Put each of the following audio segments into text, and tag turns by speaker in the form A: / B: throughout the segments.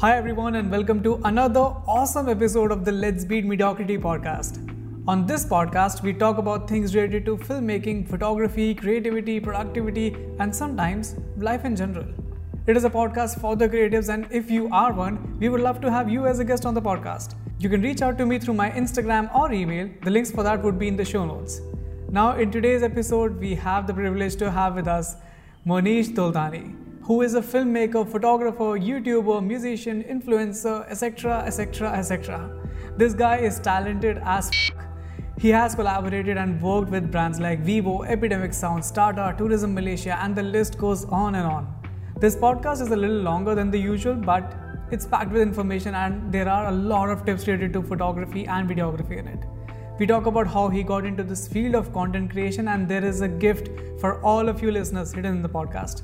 A: Hi, everyone, and welcome to another awesome episode of the Let's Beat Mediocrity podcast. On this podcast, we talk about things related to filmmaking, photography, creativity, productivity, and sometimes life in general. It is a podcast for the creatives, and if you are one, we would love to have you as a guest on the podcast. You can reach out to me through my Instagram or email. The links for that would be in the show notes. Now, in today's episode, we have the privilege to have with us Monish Doldani who is a filmmaker, photographer, YouTuber, musician, influencer, etc., etc., etc. This guy is talented as f- he has collaborated and worked with brands like Vivo, Epidemic Sound, Starter, Tourism Malaysia, and the list goes on and on. This podcast is a little longer than the usual, but it's packed with information and there are a lot of tips related to photography and videography in it. We talk about how he got into this field of content creation, and there is a gift for all of you listeners hidden in the podcast.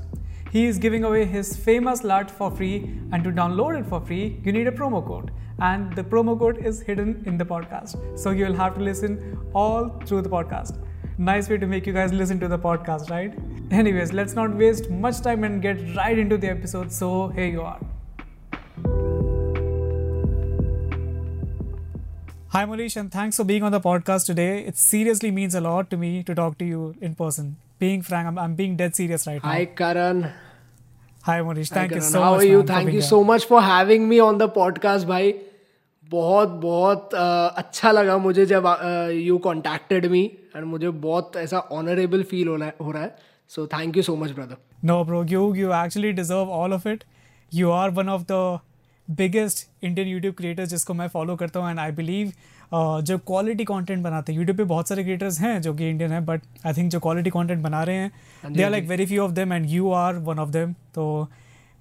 A: He is giving away his famous LUT for free and to download it for free, you need a promo code and the promo code is hidden in the podcast. So you'll have to listen all through the podcast. Nice way to make you guys listen to the podcast, right? Anyways, let's not waste much time and get right into the episode. So here you are. Hi, Malish, and thanks for being on the podcast today. It seriously means a lot to me to talk to you in person. Being frank, I'm, I'm being dead serious right
B: Hi,
A: now.
B: Hi, Karan. Hi Monish thank you so much you thank you so much for having me on the podcast भाई बहुत बहुत uh, अच्छा लगा मुझे जब you contacted me and मुझे बहुत ऐसा ऑनरेबल फील हो है हो रहा है so thank you so much brother
A: no bro you you actually deserve all of it you are one of the biggest Indian YouTube creators जिसको मैं फॉलो करता हूँ एंड आई बिलीव जो क्वालिटी कंटेंट बनाते हैं यूट्यूब पे बहुत सारे क्रिएटर्स हैं जो कि इंडियन हैं बट आई थिंक जो क्वालिटी कंटेंट बना रहे हैं they are like very few of them and you are one of them तो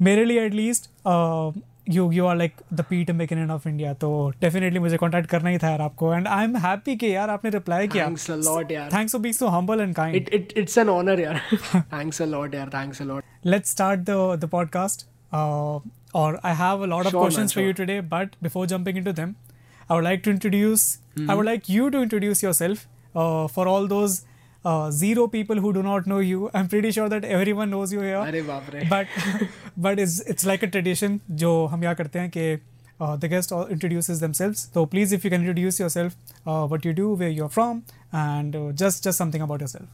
A: मेरे लिए at least you you are like the Peter McKinnon of India तो डेफिनेटली मुझे कॉन्टैक्ट करना ही था यार आपको एंड आई एम हैप्पी कि यार आपने रिप्लाई
B: किया थैंक्स लॉट यार thanks for being so humble and kind it it's an honour यार थैंक्स अ लॉट यार thanks a lot let's start
A: the the podcast और I have a lot of questions for you today but before jumping into them I would like to introduce, mm-hmm. I would like you to introduce yourself uh, for all those uh, zero people who do not know you. I'm pretty sure that everyone knows you here. But but it's it's like a tradition जो हम यहाँ करते हैं uh, the guest introduces themselves. So please, if you can introduce yourself, uh, what you do, where you're from, and uh, just just something about yourself.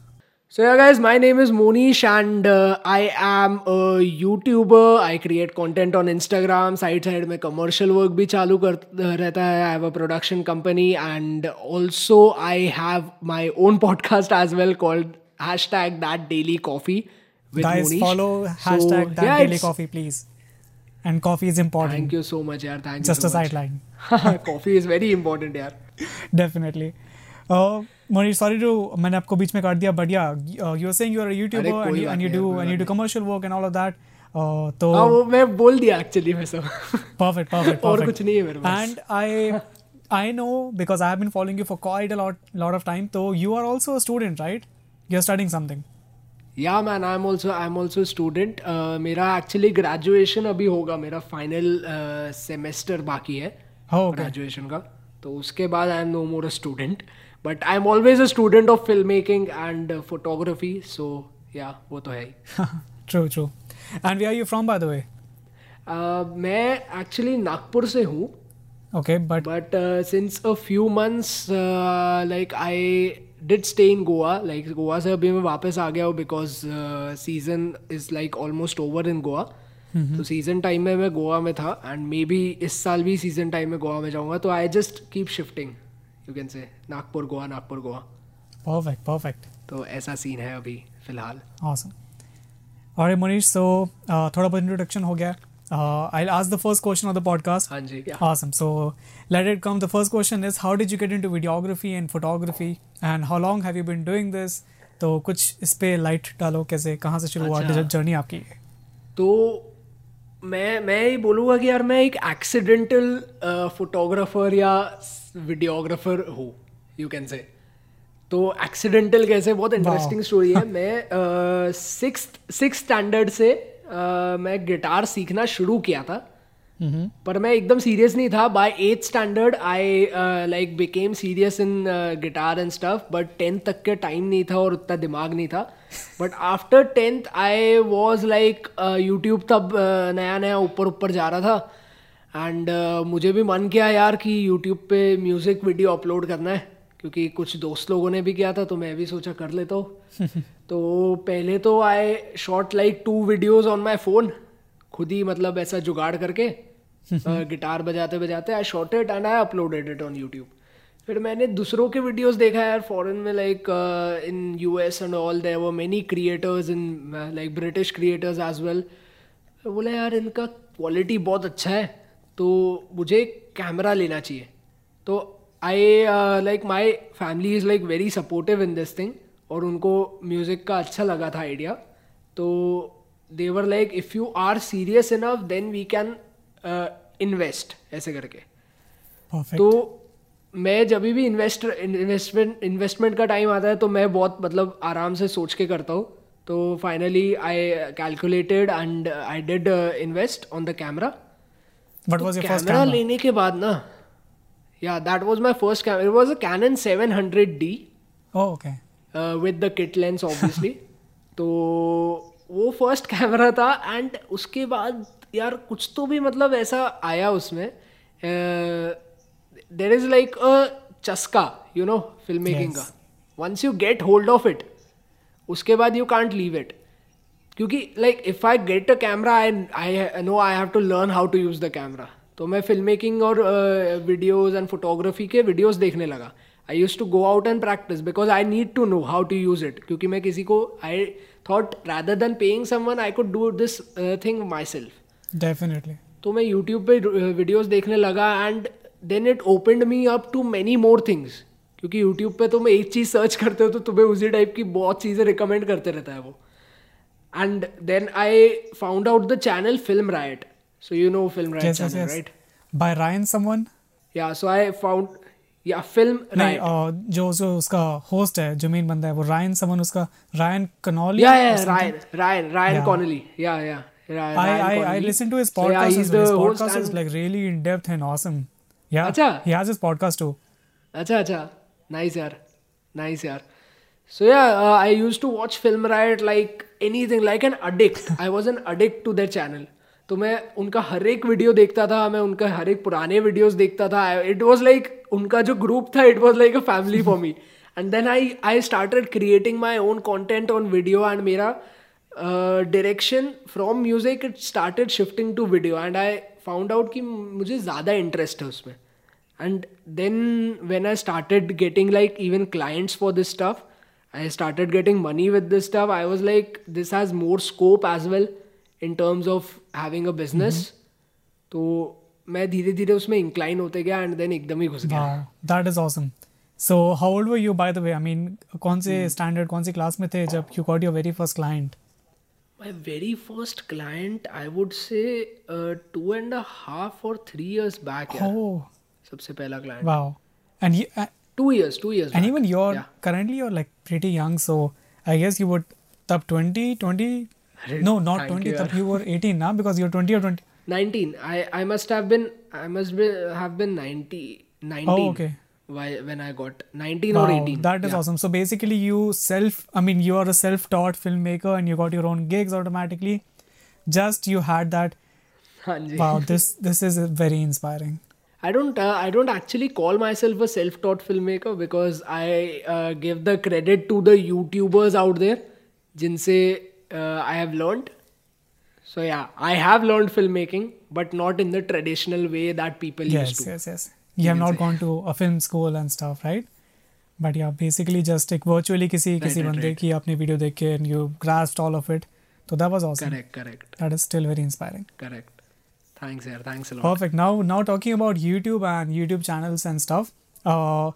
B: So yeah guys, my name is Monish and uh, I am a YouTuber. I create content on Instagram. Side side में commercial work भी चालू uh, have a production company and also I have my own podcast as well called hashtag That Daily Coffee with
A: guys,
B: Monish.
A: follow hashtag so, That yeah, Daily Coffee please. And coffee is important.
B: Thank you so much, yaar. Thank Just you. Just so
A: a sideline.
B: coffee is very important, yaar.
A: Definitely. Uh, Manish sorry to मैंने आपको बीच में काट दिया but yeah you are saying you are a YouTuber and you and you do and you do commercial work and all of that तो हां वो मैं बोल दिया एक्चुअली मैं सब परफेक्ट परफेक्ट और कुछ नहीं है मेरे पास and I I know because I have been following you for quite a lot lot of time तो you are also a student right you are studying something yeah man I am also I am also student मेरा actually graduation अभी होगा मेरा
B: final semester uh, बाकी है graduation oh, का तो उसके बाद I am no more a student but I am always a student of film making and photography so yeah वो तो है ही
A: true true and we are you
B: from by the way मैं actually Nagpur से हूँ okay but but since a few months like I did stay in Goa like Goa से अभी मैं वापस आ गया हूँ because season is like almost over in Goa तो सीजन टाइम में मैं गोवा में था एंड मे बी इस साल भी सीजन टाइम में गोवा में जाऊँगा तो I just keep shifting you can say Nagpur Goa Nagpur Goa
A: perfect perfect
B: तो ऐसा सीन है अभी फिलहाल
A: awesome. और मुनीश सो थोड़ा बहुत इंट्रोडक्शन हो गया आई आज the first question of the podcast
B: हाँ जी
A: awesome so let it come the first question is how did you get into videography and photography and how long have you been doing this तो कुछ इस पे light डालो कैसे कहाँ से शुरू हुआ अच्छा। जर्नी आपकी
B: तो मैं मैं ये बोलूँगा कि यार मैं एक एक्सीडेंटल फोटोग्राफर uh, या वीडियोग्राफर हूँ यू कैन से तो एक्सीडेंटल कैसे बहुत इंटरेस्टिंग स्टोरी है मैं सिक्स सिक्स स्टैंडर्ड से uh, मैं गिटार सीखना शुरू किया था पर मैं एकदम सीरियस नहीं था by eighth standard I like became serious in guitar and stuff but tenth तक के टाइम नहीं था और उतना दिमाग नहीं था but after tenth I was like YouTube तब uh, नया नया ऊपर ऊपर जा रहा था एंड uh, मुझे भी मन किया यार कि यूट्यूब पे म्यूज़िक वीडियो अपलोड करना है क्योंकि कुछ दोस्त लोगों ने भी किया था तो मैं भी सोचा कर लेता हूँ तो पहले तो I shot like two videos on my phone खुद ही मतलब ऐसा जुगाड़ करके गिटार बजाते बजाते I shot it and I uploaded it on YouTube फिर मैंने दूसरों के वीडियोस देखा यार फॉरेन में like in US and all there were many creators in like British creators as well बोला यार इनका क्वालिटी बहुत अच्छा है तो मुझे कैमरा लेना चाहिए तो I like my family is like very supportive in this thing और उनको म्यूज़िक का अच्छा लगा था आइडिया तो they were like if you are serious enough enough we can invest ऐसे करके
A: Perfect. तो
B: मैं जब भी इन्वेस्टर इन्वेस्टमेंट इन्वेस्टमेंट का टाइम आता है तो मैं बहुत मतलब आराम से सोच के करता हूँ तो finally I calculated and I did invest on the camera
A: camera
B: लेने के बाद ना yeah that was my first camera it was a Canon hundred D
A: okay
B: with the kit lens obviously तो वो फर्स्ट कैमरा था and उसके बाद यार कुछ तो भी मतलब ऐसा आया उसमें देर इज लाइक अ चस्का यू नो फिल्म मेकिंग का once you get hold of it उसके बाद यू कांट लीव इट क्योंकि like if I get a camera I I know I have to learn how to use the camera तो मैं film making और videos and photography के videos देखने लगा I use to go out and practice because I need to know how to use it क्योंकि मैं किसी को I thought rather than paying someone I could do this thing myself
A: definitely तो
B: मैं YouTube पे videos uh, देखने लगा and then it opened me up to many more things क्योंकि यूट्यूब पे तो मैं एक चीज़ सर्च करते हो तो तुम्हें उसी टाइप की बहुत चीज़ें रिकमेंड करते रहता है वो and then I found out the channel Film Riot so you know Film Riot
A: right by Ryan someone
B: yeah so I found yeah film नहीं
A: और जो जो उसका होस्ट है जो मेन बंदा है वो रायन समन
B: उसका Ryan Connolly yeah yeah Ryan Ryan Ryan Connolly yeah yeah I I I listen to his podcast is the podcast is like really in depth and awesome yeah अच्छा ही has his podcast too अच्छा अच्छा nice यार nice यार so या I used to watch Film Riot like anything like an addict I was an addict to that channel तो मैं उनका हर एक वीडियो देखता था मैं उनका हर एक पुराने वीडियोस देखता था इट वाज लाइक उनका जो ग्रुप था it was like a family for me and then I I started creating my own content on video and मेरा direction from music it started shifting to video and I found out कि मुझे ज़्यादा interest है उसमें and then when I started getting like even clients for this stuff I started getting money with this stuff I was like this has more scope as well in terms of having a business तो मैं धीरे धीरे उसमें incline होते गया and then एकदम ही घुस गया that is
A: awesome so how old were you by the way I mean कौन से स्टैंडर्ड hmm. कौन सी क्लास में थे जब you got your very first client my very first client
B: I would say two and a half और three years back oh सबसे पहला client wow and you two years two years and even you are currently you are like pretty young so I guess you would तब
A: 20 20 no, not 20. You, you were 18 now because you're 20 or 20.
B: 19. I, I must have been I must be, have been 90 19. Oh, okay. Why, when I got 19 wow, or 18.
A: That is yeah. awesome. So basically, you self, I mean, you are a self taught filmmaker and you got your own gigs automatically. Just you had that.
B: Hanji.
A: Wow, this this is very inspiring.
B: I don't uh, I don't actually call myself a self taught filmmaker because I uh, give the credit to the YouTubers out there. jinse uh, I have learned. So yeah, I have learned filmmaking, but not in the traditional way that people
A: yes,
B: used
A: to. Yes, yes, yes. You have not gone to a film school and stuff, right? But yeah, basically just like virtually किसी right, किसी right, बंदे right. की आपने video देख के and you grasped all of it. So that was awesome.
B: Correct, correct. That
A: is still very inspiring.
B: Correct. Thanks, yeah. Thanks a lot.
A: Perfect. Now, now talking about YouTube and YouTube channels and stuff. Uh,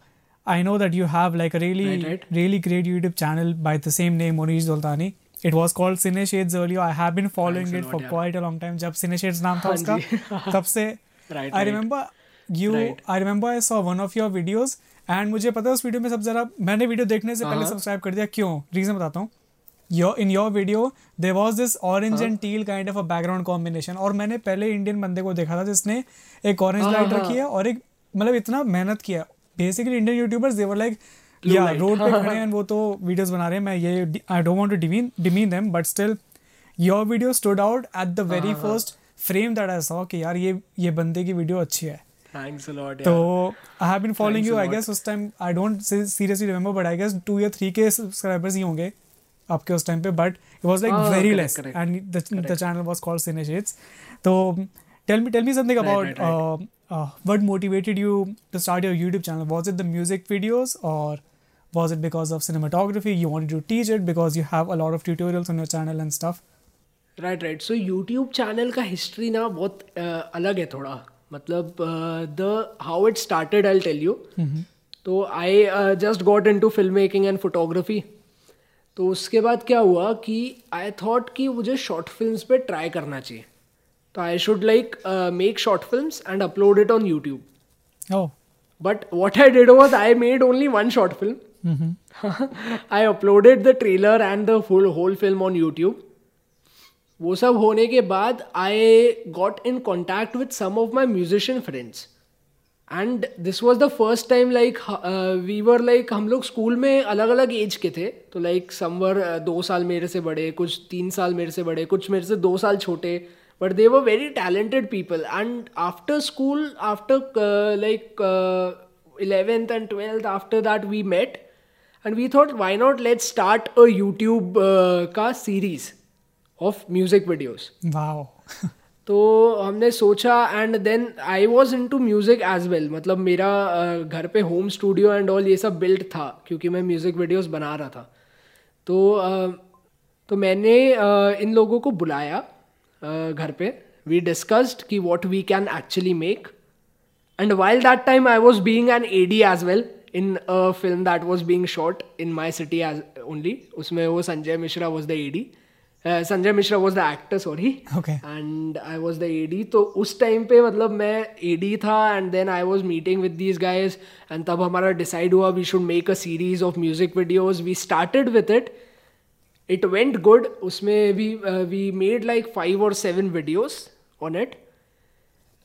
A: I know that you have like a really, right, right. really great YouTube channel by the same name, Monish Doltani. It was called cine shades earlier I have been following it for quite a long time जब सिने shades नाम था हाँ उसका तब से I remember you I remember I saw one of your videos and मुझे पता है उस वीडियो में सब जरा मैंने वीडियो देखने से पहले सब्सक्राइब हाँ। कर दिया क्यों रीज़न बताता हूँ your in your video there was this orange and teal kind of a background combination और मैंने पहले इंडियन बंदे को देखा था जिसने एक ऑरेंज लाइट रखी है और एक मतलब इतना मेहनत किया basically Indian YouTubers they were like या रोड पे हाँ, खड़े हैं हाँ। वो तो वीडियोस बना रहे हैं मैं ये I don't want to demean demean them but still your video stood out at the very first frame that I saw कि यार ये ये बंदे की वीडियो अच्छी है थैंक्स अ लॉट तो I have been following you I guess उस time I don't seriously remember but I guess 2 या 3 के सब्सक्राइबर्स ही होंगे आपके उस टाइम पे but it was like very less and the channel was called सिनेशिट्स तो tell me tell me something about what motivated you to start your YouTube channel? Was it the music videos or was it because of cinematography you wanted to teach it because you have a lot of tutorials on your channel
B: and
A: stuff
B: right right so YouTube channel का history ना बहुत uh, अलग है थोड़ा मतलब the how it started I tell you तो I just got into film making and photography तो उसके बाद क्या हुआ कि आई थॉट कि मुझे शॉर्ट फिल्म पे ट्राई करना चाहिए तो I should like make short film and upload it on
A: YouTube
B: but what I did was I made only one short film I uploaded the trailer and the full whole film on YouTube वो सब होने के बाद I got in contact with some of my musician friends and this was the first time like we were like हम लोग school में अलग अलग एज के थे तो लाइक समवर uh, दो साल मेरे से बड़े कुछ तीन साल मेरे से बड़े कुछ मेरे से दो साल छोटे but they were very talented people and after school after like eleventh and twelfth after that we met and we thought why not let's start a youtube uh, का सीरीज ऑफ म्यूजिक वीडियोज तो हमने सोचा and then I was into music as well मतलब मेरा uh, घर पे home studio and all ये सब बिल्ट था क्योंकि मैं म्यूज़िक वीडियोस बना रहा था तो uh, तो मैंने uh, इन लोगों को बुलाया घर पे वी डिस्कस्ड कि what we can actually make and while that time I was being an A D as well in a film that was being shot in my city as only उसमें वो Sanjay Mishra was the D Sanjay Mishra was the actor sorry and I was the D तो उस time पे मतलब मैं D e था and then I was meeting with these guys and तब हमारा डिसाइड हुआ we should make a series of music videos we started with it it went good उसमें we we made like five और seven videos on it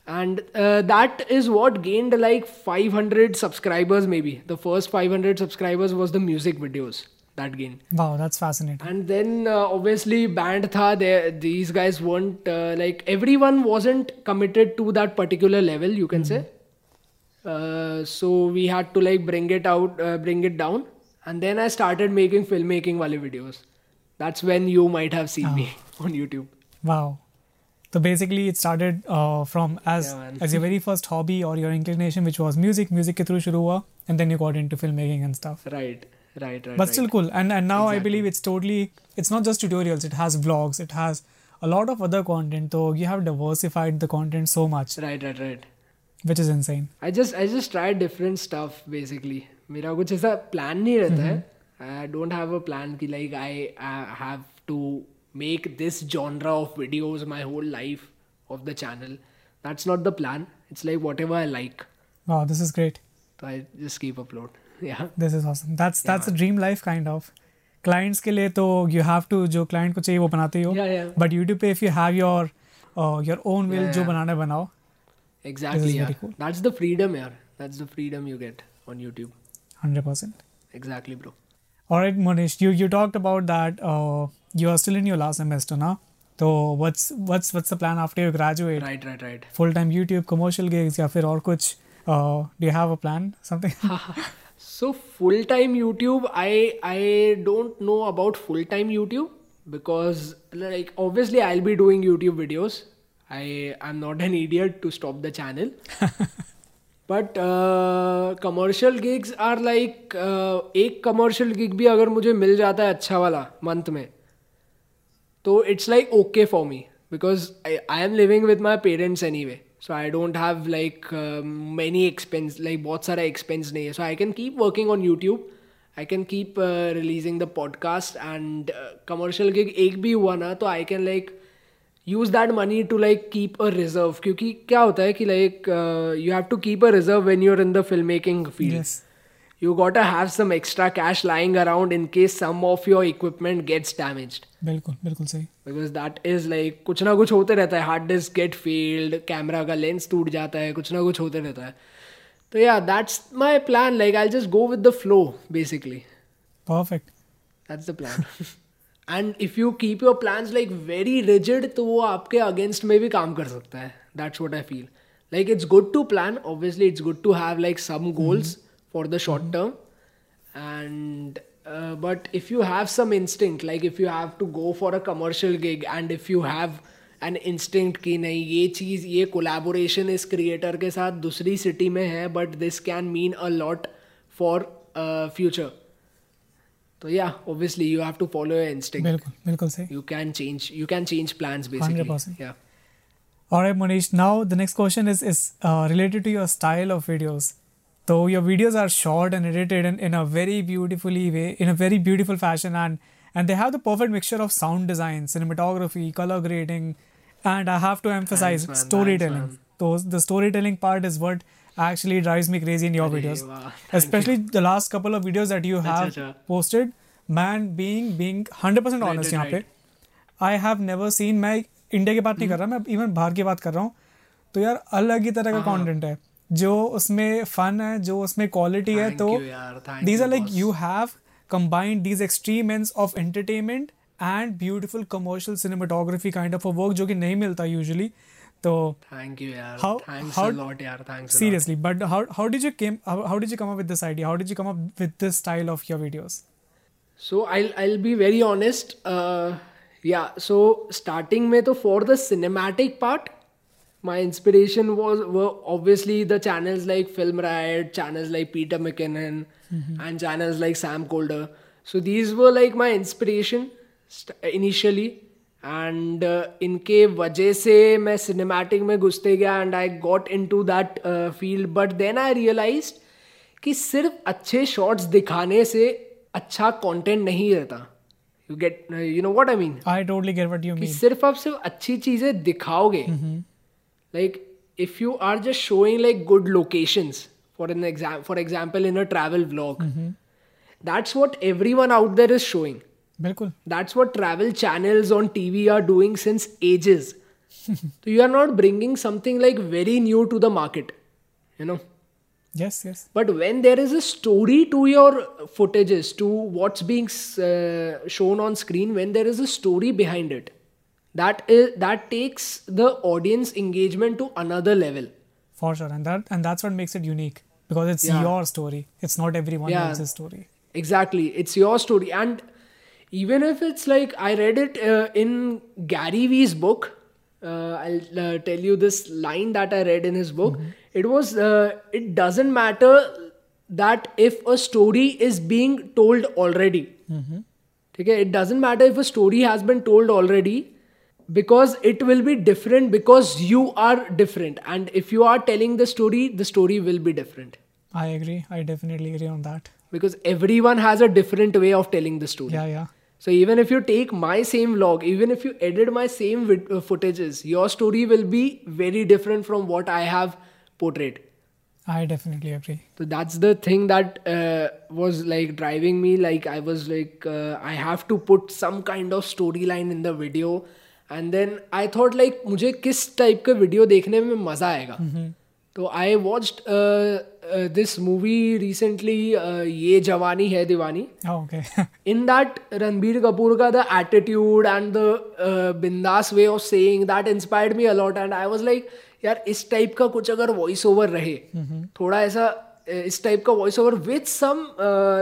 B: and uh, that is what gained like 500 subscribers maybe the first 500 subscribers was the music videos that gained
A: wow that's fascinating
B: and then uh, obviously band tha these guys weren't uh, like everyone wasn't committed to that particular level you can mm-hmm. say uh, so we had to like bring it out uh, bring it down and then i started making filmmaking wale videos that's when you might have seen oh. me on youtube
A: wow so basically, it started uh, from as yeah, as your very first hobby or your inclination, which was music. Music ke through shuru hua, and then you got into filmmaking and stuff.
B: Right, right, right. But
A: right. still cool. And and now exactly. I believe it's totally. It's not just tutorials. It has vlogs. It has a lot of other content. So you have diversified the content so much.
B: Right, right, right.
A: Which is insane.
B: I just I just tried different stuff basically. मेरा कुछ ऐसा plan नहीं रहता mm-hmm. don't have a plan. Ki like I I have to make this genre of videos my whole life of the channel. That's not the plan. It's like whatever I like.
A: Wow, this is great.
B: I just keep upload. Yeah.
A: This is awesome. That's that's a dream life kind of. Clients ke liye you have to jo client ko chahiye wo banate
B: ho. Yeah, yeah.
A: But YouTube pe if you have your uh, your own will yeah, yeah. jo
B: Exactly. Yeah. That's the freedom, yeah. That's the freedom you get on YouTube.
A: 100%.
B: Exactly, bro
A: all right Monish. you you talked about that uh, you are still in your last semester now so what's what's what's the plan after you graduate
B: right right right
A: full-time youtube commercial gigs yeah or coach uh, do you have a plan something
B: so full-time youtube i i don't know about full-time youtube because like obviously i'll be doing youtube videos i'm not an idiot to stop the channel but commercial gigs are like एक commercial gig भी अगर मुझे मिल जाता है अच्छा वाला month में तो it's like okay for me because I am living with my parents anyway so I don't have like many expense like बहुत सारा एक्सपेंस नहीं है so I can keep working on YouTube I can keep releasing the podcast and commercial gig एक भी हुआ ना तो I can like use that money to like keep a reserve क्योंकि क्या होता है कि like you have to keep a reserve when you're in the film making field you got a have some extra cash lying around in case some of your equipment gets damage बिल्कुल बिल्कुल सही because that is like कुछ ना कुछ होते रहता है hard disk get field camera का लेंस टूट जाता है कुछ ना कुछ होते रहता है तो या that's my plan like I just go with the flow basically
A: perfect
B: that's the plan and if you keep your plan like very rigid तो वो आपके अगेंस्ट में भी काम कर सकता है that's what I feel like it's good to plan obviously it's good to have like some goals for the short term and but if you have some instinct like if you have to go for a commercial gig and if you have an instinct कि नहीं ये चीज़ ये collaboration इस creator के साथ दूसरी city में है but this can mean a lot for future So yeah, obviously you have to follow your instinct.
A: बिल्कुल बिल्कुल सही you can
B: change you can change plans basically या
A: Alright, Manish. Now the next question is is uh, related to your style of videos. So your videos are short and edited in, in a very beautifully way, in a very beautiful fashion, and and they have the perfect mixture of sound design, cinematography, color grading, and I have to emphasize storytelling. Those the storytelling part is what actually drives me crazy in your videos, wow, especially you. the last couple of videos that you अच्छा, have अच्छा, अच्छा. posted. Man, being being 100% right, honest right, यहाँ right. पे, I have never seen मैं India की बात नहीं कर mm-hmm. रहा मैं इवन बाहर की बात कर रहा हूँ तो यार अलग ही तरह का कंटेंट हाँ। है जो उसमें फन है जो उसमें क्वालिटी है तो
B: these
A: are like you have combined these extreme end of entertainment and beautiful commercial cinematography kind of a work जो कि नहीं मिलता usually So
B: thank you, yaar. thanks a lot, yaar.
A: Seriously, but how how did you came how, how did you come up with this idea? How did you come up with this style of your videos?
B: So I'll I'll be very honest. Uh, yeah. So starting me, to uh, for the cinematic part, my inspiration was were obviously the channels like Film Riot, channels like Peter McKinnon, mm-hmm. and channels like Sam Colder. So these were like my inspiration initially. And uh, इनके वजह से मैं cinematic में घुसते गया and I got into that field but then I realise कि सिर्फ अच्छे शॉर्ट्स दिखाने से अच्छा कॉन्टेंट नहीं रहता you get you know
A: what I mean I don't get what you mean
B: सिर्फ आप सिर्फ अच्छी चीज़ें दिखाओगे like if you are just showing like good locations for an exam for example in a travel blog that's what everyone out there is showing
A: That's
B: what travel channels on TV are doing since ages. Since ages तो you are not bringing something like very new to the market you
A: yes yes
B: but when there is a story to your footages to what's being uh, shown on screen when there is a story behind it that is that takes the audience engagement to another level
A: for sure and that and that's what makes it unique because it's your story it's not everyone else's story
B: exactly it's your story and even if it's like I read it uh, in Gary Vee's book. Uh, I'll uh, tell you this line that I read in his book. Mm-hmm. It was, uh, it doesn't matter that if a story is being told already. Mm-hmm. Okay, it doesn't matter if a story has been told already because it will be different because you are different. And if you are telling the story, the story will be different.
A: I agree. I definitely agree on that
B: because everyone has a different way of telling the story.
A: Yeah, yeah.
B: So even if you take my same vlog, even if you edit my same vid- uh, footages, your story will be very different from what I have portrayed.
A: I definitely agree.
B: So that's the thing that uh, was like driving me. Like I was like, uh, I have to put some kind of storyline in the video, and then I thought like, मुझे किस type का video देखने में मजा आएगा? Mm-hmm. तो I watch this movie recently Yeh Jawaani Hai Deewani in that Ranbir Kapoor का the attitude and the बिंदास way of saying that inspired me a lot and I was like यार इस टाइप का कुछ अगर वॉइस ओवर रहे थोड़ा ऐसा uh, इस टाइप का voice over with some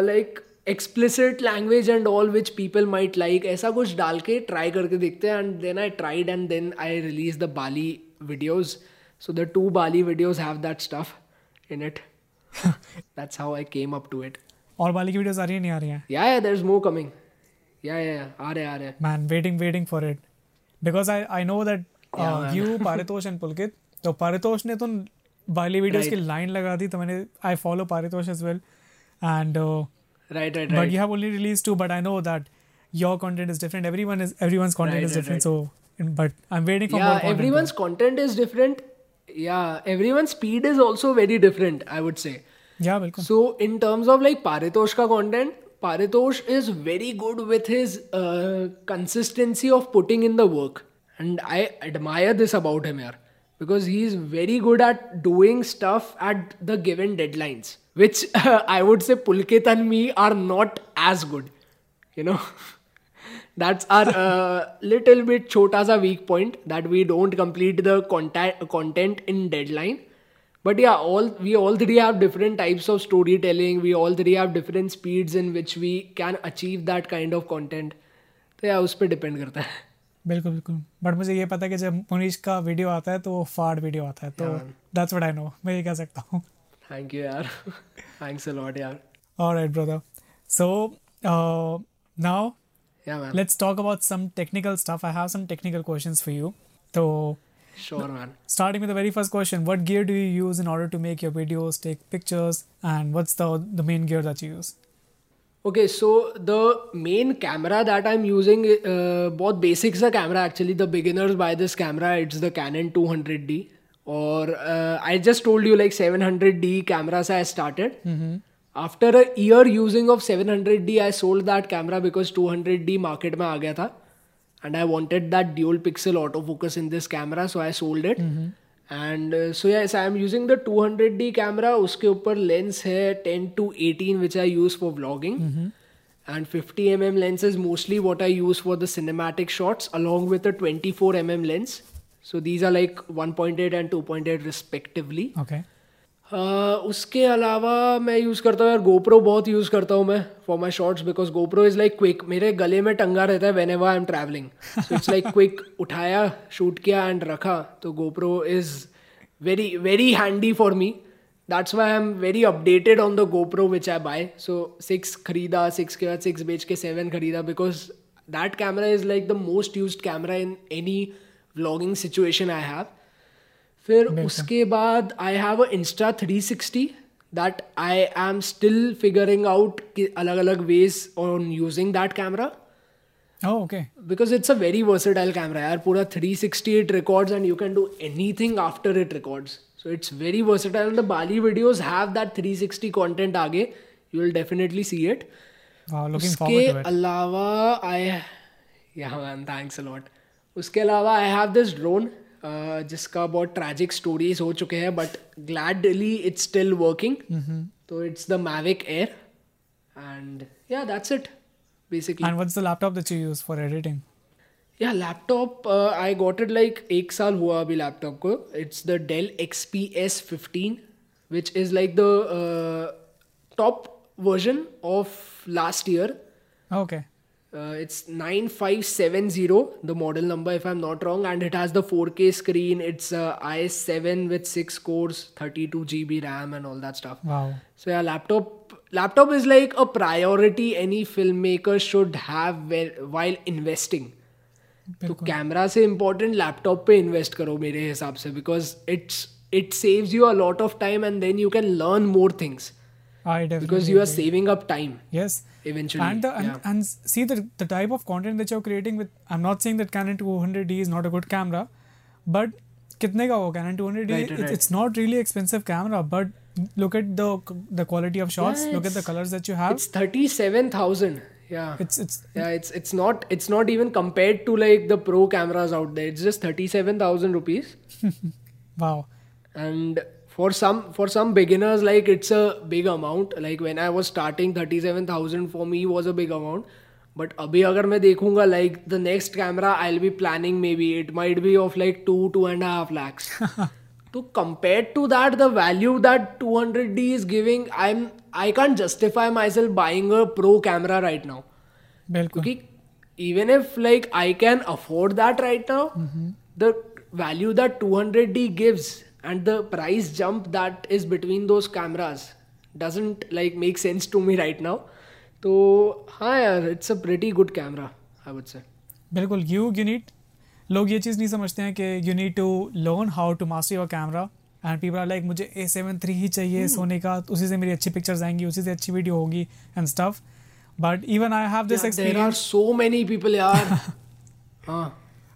B: like explicit language and all which people might like ऐसा कुछ डाल के ट्राई करके देखते हैं and then I tried and then I release the Bali videos So the two Bali videos have that stuff in it. That's how I came up to it.
A: और Bali की videos आ रही है नहीं आ रही हैं
B: yeah yeah there is more coming yeah yeah आ रहे आ रहे
A: man waiting waiting for it because I I know that you Paritosh and Pulkit तो पारितोष ने तो बाली वीडियोस की लाइन लगा दी तो मैंने I follow Paritosh as well and right
B: right
A: but
B: you
A: have only release two but I know that your content is different everyone is everyone's content right, is different right. so but i'm waiting for
B: yeah,
A: more content
B: everyone's
A: though.
B: content is different yeah everyone's speed is also very different i would say yeah welcome. so in terms of like Paritoshka content paritosh is very good with his uh, consistency of putting in the work and i admire this about him here because he's very good at doing stuff at the given deadlines which uh, i would say pulkit and me are not as good you know that's are little bit छोटा सा weak point that we don't complete the content in deadline but yeah all we all three have different types of story telling we all three have different speeds in which we can achieve that kind of content तो या उस पर depend करता है
A: बिल्कुल बिल्कुल but मुझे ये पता है कि जब मुनीश का वीडियो आता है तो वो फाड वीडियो आता है तो दैट्स व्हाट आई नो मैं ये कह सकता हूँ थैंक यू यार थैंक्स अ लॉट यार alright brother so now Yeah, man. Let's talk about some technical stuff. I have some technical questions for you. So,
B: sure, man.
A: Starting with the very first question What gear do you use in order to make your videos, take pictures, and what's the, the main gear that you use?
B: Okay, so the main camera that I'm using, uh, both basics the camera actually. The beginners buy this camera. It's the Canon 200D, or uh, I just told you like 700D cameras I started. Mm-hmm. After a year using of seven hundred D I sold that camera because two hundred D market में आ गया था and I wanted that dual pixel auto focus in this camera so I sold it and so yes I am using the two hundred D camera उसके ऊपर lens है ten to eighteen which I use for blogging and fifty M M lens is mostly what I use for the cinematic shorts along with twenty four M M lens so these are like one point eight and two point eight respectively हाँ, उसके अलावा मैं use करता हूँ यार GoPro बहुत use करता हूँ मैं for my shorts because GoPro is like quick मेरे गले में टंगा रहता है whenever I am travelling it's like quick उठाया शूट किया एंड रखा तो GoPro is very very handy for me that's why I am very updated on the GoPro which I buy so six खरीदा six के बाद six बेच के seven खरीदा because that camera is like the most use camera in any vlogging situation I have फिर उसके बाद I have a Insta three sixty that I am still figuring out कि अलग अलग ways on using that
A: camera okay because it's
B: a very versatile camera यार पूरा three sixty it record and you can do any thing after it record so it's very versatile the Bali videos have that three sixty content आगे you will definitely see it उसके अलावा I yeah thanks a lot उसके अलावा I have this drone जिसका बहुत tragic stories हो चुके हैं but gladly it's still working तो it's the Mavic Air
A: and yeah that's it basically and what's the laptop that you use for editing yeah
B: laptop I got it like एक साल हुआ अभी laptop को it's the Dell X P S fifteen which is like the top version of last year
A: okay
B: Uh, it's 9570, the model number, if I'm not wrong, and it has the 4K screen. It's a uh, IS7 with six cores, 32 GB RAM, and all that stuff. Wow. So yeah, laptop laptop is like a priority any filmmaker should have while investing. तो camera से important laptop पे invest करो मेरे हिसाब से because it's it saves you a lot of time and then you can learn more things
A: Ah, I
B: because you are agree. saving up time.
A: Yes.
B: Eventually. And
A: the
B: yeah.
A: and, see the the type of content that you're creating with I'm not saying that Canon 200D is not a good camera, but कितने का वो Canon 200D right, right. it's not really expensive camera but look at the the quality of shots yeah, look at the colors that you have
B: it's 37000
A: yeah it's it's
B: yeah it's it's not it's not even compared to like the pro cameras out there it's just 37000 rupees
A: wow
B: and for some for some beginners like it's a big amount like when i was starting 37000 for me was a big amount but अभी अगर मैं like the next camera i'll be planning maybe it might be of like two two and a half lakhs to compared to that the value that 200d is giving i'm i can't justify myself buying a pro camera right now
A: क्योंकि
B: even if like i can afford that right now mm-hmm. the value that 200d gives and the price jump that is between those cameras doesn't like make sense to me right now तो हाँ it's a pretty good camera i would say
A: बिल्कुल you you need लोग ये चीज़ नहीं समझते हैं कि you need to learn how to master your camera and people are like मुझे ए सेवन थ्री ही चाहिए hmm. सोने का उसी से मेरी अच्छी पिक्चर्स आएंगी उसी से अच्छी वीडियो होगी
B: and stuff but even I have this experience so many people यार
A: हाँ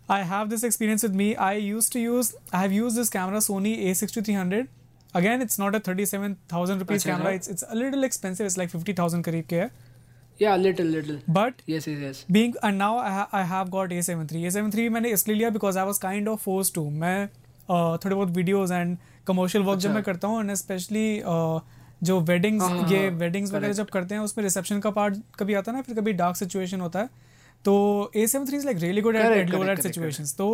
A: I have this experience with me. I used to use, I have used this camera Sony A6300. Again, it's not a 37,000 rupees
B: Achha, camera. It's, it's a
A: little expensive. It's like 50,000 करीब के है.
B: Yeah, little, little. But yes, yes, yes. Being and now I, ha, I have
A: got
B: A7 III. A73.
A: A73 मैंने इसलिए लिया because I was kind of forced to. मैं uh, थोड़े बहुत videos and commercial work अच्छा. जब मैं करता and especially uh, जो वेडिंग्स हाँ, ये वेडिंग्स वगैरह जब करते हैं उसमें रिसेप्शन का पार्ट कभी आता है ना फिर कभी डार्क सिचुएशन होता है तो A seven three is like really good at at lower at situation तो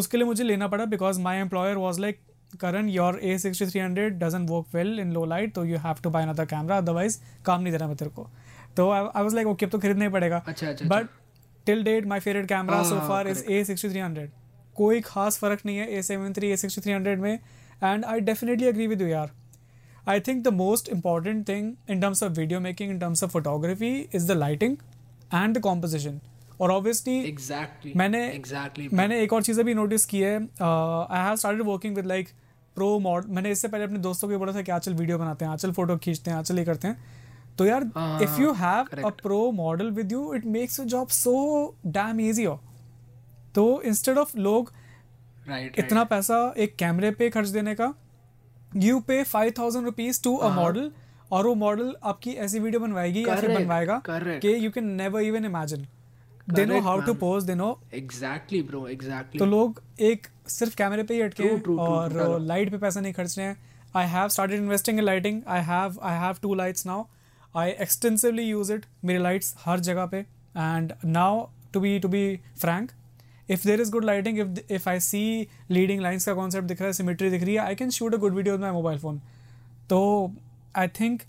A: उसके लिए मुझे लेना पड़ा because my employer was like Karan your A sixty three hundred doesn't work well in low light तो you have to buy another camera otherwise काम नहीं देना मैं तेरे को तो आई वॉज लाइक ओके तो खरीदना ही पड़ेगा but till date my favourite camera so far is A sixty three hundred कोई खास फर्क नहीं है A seven three A sixty three hundred में and I definitely agree with you यार I think the most important thing in terms of video making in terms of photography is the lighting and the composition और obviously
B: exactly
A: मैंने exactly exactly, मैंने एक और चीज़ें भी notice की है I have started working with like pro mod मैंने इससे पहले अपने दोस्तों को बोला था कि आचल वीडियो बनाते हैं आचल फोटो खींचते हैं आचल ये करते हैं तो यार if you have a pro model with you it makes your job so damn easy हो तो इंस्टेड ऑफ लोग right, इतना right. पैसा एक कैमरे पे खर्च देने का you pay five thousand rupees to a model और वो मॉडल आपकी ऐसी वीडियो बनवाएगी या फिर बनवाएगा कि you can never even imagine they know how to pose they know exactly bro exactly तो लोग एक सिर्फ कैमरे पे ही अटके true, true, और true, लाइट पे पैसा नहीं खर्च रहे हैं I have started investing in lighting I have I have two lights now I extensively use it मेरी लाइट्स हर जगह पे and now to be to be frank if there is good lighting if if I see leading lines का concept दिख रहा है symmetry दिख रही है I can shoot a good video my mobile phone तो आई थिंक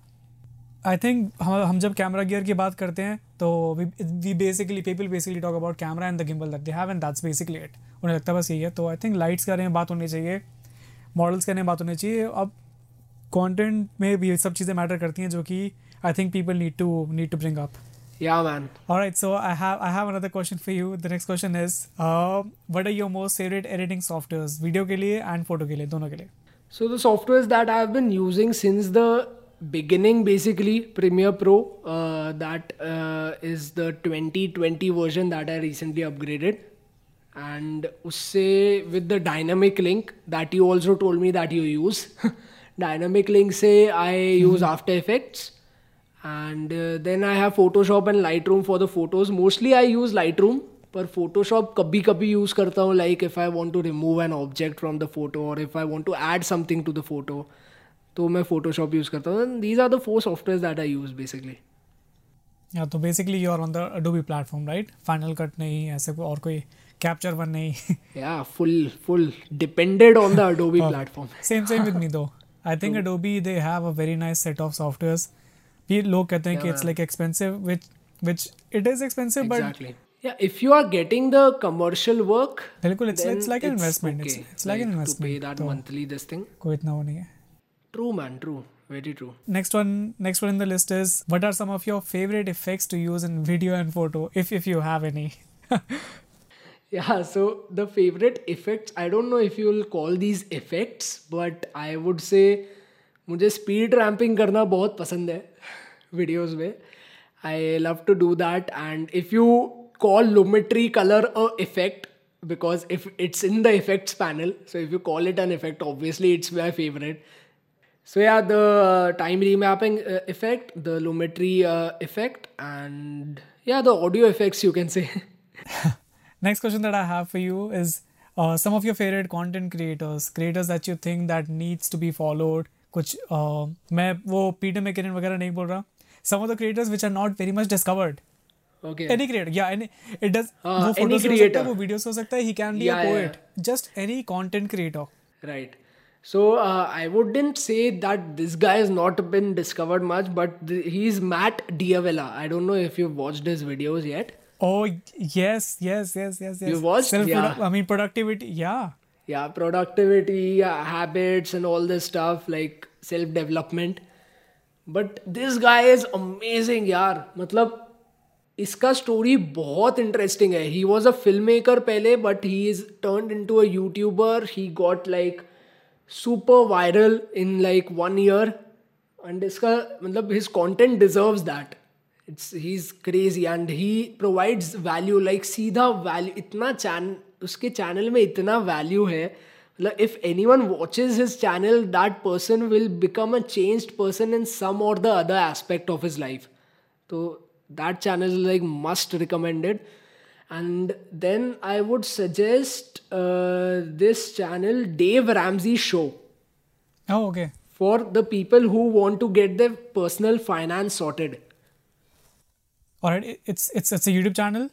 A: आई थिंक हम जब कैमरा गियर की बात करते हैं तो we basically people basically talk about camera and the gimbal that they have and that's basically it उन्हें लगता है बस यही है तो आई थिंक लाइट्स के बारे में बात होनी चाहिए मॉडल्स के बारे में बात होनी चाहिए अब कॉन्टेंट में भी ये सब चीज़ें मैटर करती हैं जो कि I think people need to need to bring up
B: Yeah, man. All right, so I have I
A: have another question for you. The next question is, uh, what are your most favorite editing softwares, video के लिए and photo के लिए दोनों के लिए?
B: So the softwares that I have been using since the beginning basically premiere pro uh, that uh, is the 2020 version that i recently upgraded and usse with the dynamic link that you also told me that you use dynamic link say i mm-hmm. use after effects and uh, then i have photoshop and lightroom for the photos mostly i use lightroom पर Photoshop कभी कभी use करता हूँ like if I want to remove an object from the photo और if I want to add something to the photo तो मैं Photoshop use करता हूँ these are the four software that I use basically
A: या तो basically you are on the Adobe platform right final cut नहीं ऐसे कोई और कोई कैप्चर वन नहीं
B: या full full depended on the Adobe platform
A: same same with me though I think Adobe they have a very nice set of softwares भी लोग कहते हैं कि it's like expensive which which it is expensive but
B: yeah if you are getting the commercial work
A: बिल्कुल it's it's like investment it's like It's, it's like, like an investment.
B: To pay तो
A: कोई इतना वो नहीं है.
B: True, man. True. Very true.
A: Next one. Next one in the list is what are some of your favorite effects to use in video and photo, if if you have any.
B: yeah. So the favorite effects. I don't know if you'll call these effects, but I would say मुझे speed ramping करना बहुत पसंद है videos में I love to do that and if you call Lumetri colour a effect because if it's in the effects panel so if you call it an effect obviously it's my favorite so yeah, the uh, time remapping uh, effect, the Lumetri uh, effect, and yeah, the audio effects you can say.
A: Next question that I have for you is some of your favorite content creators, creators that you think that needs to be followed. कुछ मैं वो Peter McKinnon वगैरह नहीं बोल रहा some of the creators which are not very much discovered
B: okay
A: any creator yeah any it does uh, वो photos any creator. हो सकता videos हो सकता he can be a poet yeah. just any content creator
B: right so uh, I wouldn't say that this guy has not been discovered much, but th- he's Matt Diavela. I don't know if you've watched his videos yet.
A: Oh yes, yes, yes, yes, yes.
B: You watched? Self-
A: yeah. I mean productivity. Yeah.
B: Yeah, productivity, uh, habits, and all this stuff like self development. But this guy is amazing, yar. Matlab, इसका story बहुत interesting है he was a film maker पहले but he is turn in to a YouTuber he got like super viral in like one year and इसका मतलब content deserve that it's he is crazy and he provides value like सीधा value इतना चैन उसके channel में इतना value है मतलब if anyone watches his channel that person will become a changed person in some और the other aspect of his life तो that channel is like must recommended and then I would suggest uh, this channel Dave Ramsey Show.
A: Oh, okay.
B: For the people who want to get their personal finance sorted.
A: All right, it's it's it's a YouTube channel.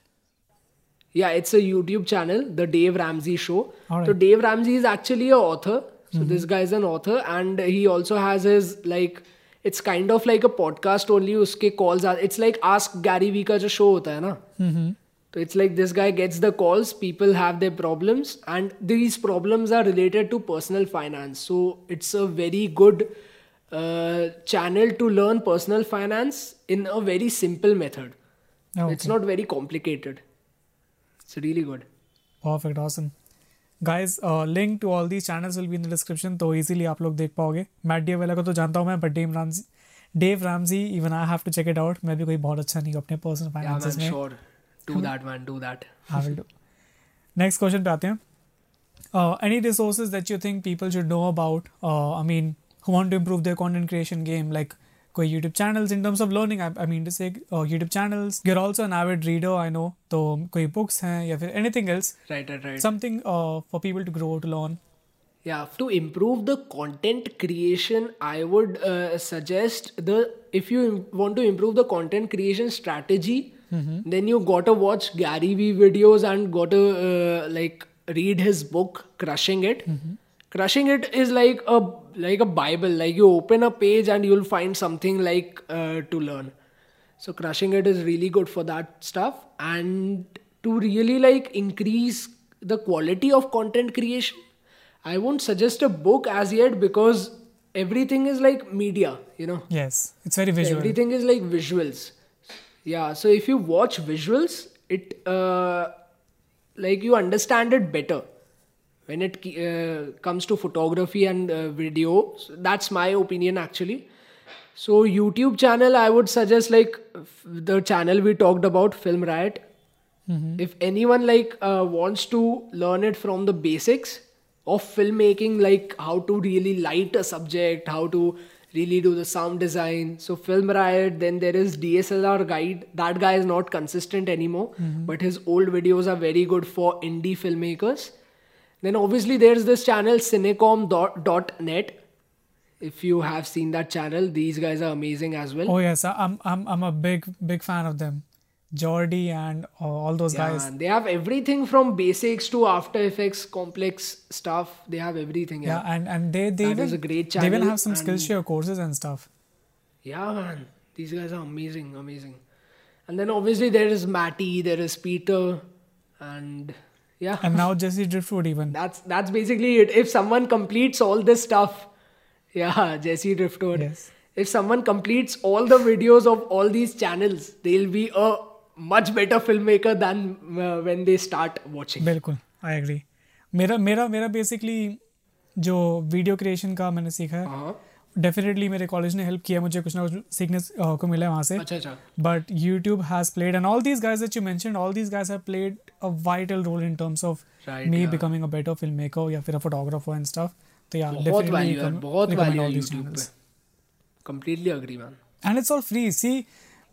B: Yeah, it's a YouTube channel, the Dave Ramsey Show. Right. So Dave Ramsey is actually an author. So mm-hmm. this guy is an author, and he also has his like. It's kind of like a podcast only. उसके calls it's like ask Gary Vee का जो show. होता है ना तो it's like this guy gets the calls people have their problems and these problems are related to personal finance so it's a very good channel to learn personal finance in a very simple method it's not very complicated it's really good
A: perfect awesome guys link to all these channels will be in the description तो easily आप लोग देख पाओगे mat day वेला को तो जानता हूँ मैं but Dave Ramsey Dave Ramsey even I have to check it out मैं भी कोई बहुत अच्छा नहीं हूँ अपने पर्सनल फाइनेंस में do that
B: man do that
A: next
B: question
A: pratya uh, any resources that you think people should know about uh, i mean who want to improve their content creation game like कोई YouTube channels in terms of learning I mean to say YouTube channels you're also an avid reader I know तो कोई books हैं या फिर anything else
B: right right right
A: something for people to grow to learn
B: yeah to improve the content creation i would uh, suggest the if you want to improve the content creation strategy
A: Mm-hmm.
B: Then you got to watch Gary Vee videos and got to uh, like read his book, Crushing It.
A: Mm-hmm.
B: Crushing It is like a like a Bible. Like you open a page and you'll find something like uh, to learn. So Crushing It is really good for that stuff and to really like increase the quality of content creation. I won't suggest a book as yet because everything is like media, you know.
A: Yes, it's very visual.
B: Everything is like visuals yeah so if you watch visuals it uh, like you understand it better when it uh, comes to photography and uh, video so that's my opinion actually so youtube channel i would suggest like the channel we talked about film riot mm-hmm. if anyone like uh, wants to learn it from the basics of filmmaking like how to really light a subject how to really do the sound design. So Film Riot, then there is DSLR Guide. That guy is not consistent anymore,
A: mm-hmm.
B: but his old videos are very good for indie filmmakers. Then obviously there's this channel cinecom.net. If you have seen that channel, these guys are amazing as well.
A: Oh yes, I'm I'm I'm a big big fan of them. Jordy and uh, all those yeah, guys.
B: They have everything from basics to After Effects, complex stuff. They have everything.
A: Yeah, yeah and and they they that even, a great channel. They even have some Skillshare courses and stuff.
B: Yeah, man, these guys are amazing, amazing. And then obviously there is Matty, there is Peter, and yeah.
A: And now Jesse Driftwood even.
B: That's that's basically it. If someone completes all this stuff, yeah, Jesse Driftwood.
A: Yes.
B: If someone completes all the videos of all these channels, they'll be a much better filmmaker than uh, when they start watching
A: बिल्कुल I agree मेरा मेरा मेरा basically जो video creation का मैंने सीखा
B: है
A: definitely हाँ। मेरे कॉलेज ने हेल्प किया मुझे कुछ ना कुछ सीखने uh, को मिला है वहाँ से but YouTube has played and all these guys that you mention all these guys have played a vital role in terms of me becoming a better film maker या फिर अ फोटोग्राफर एंड स्टफ तो
B: यार definitely बहुत value है completely agree man
A: and it's all
B: free
A: see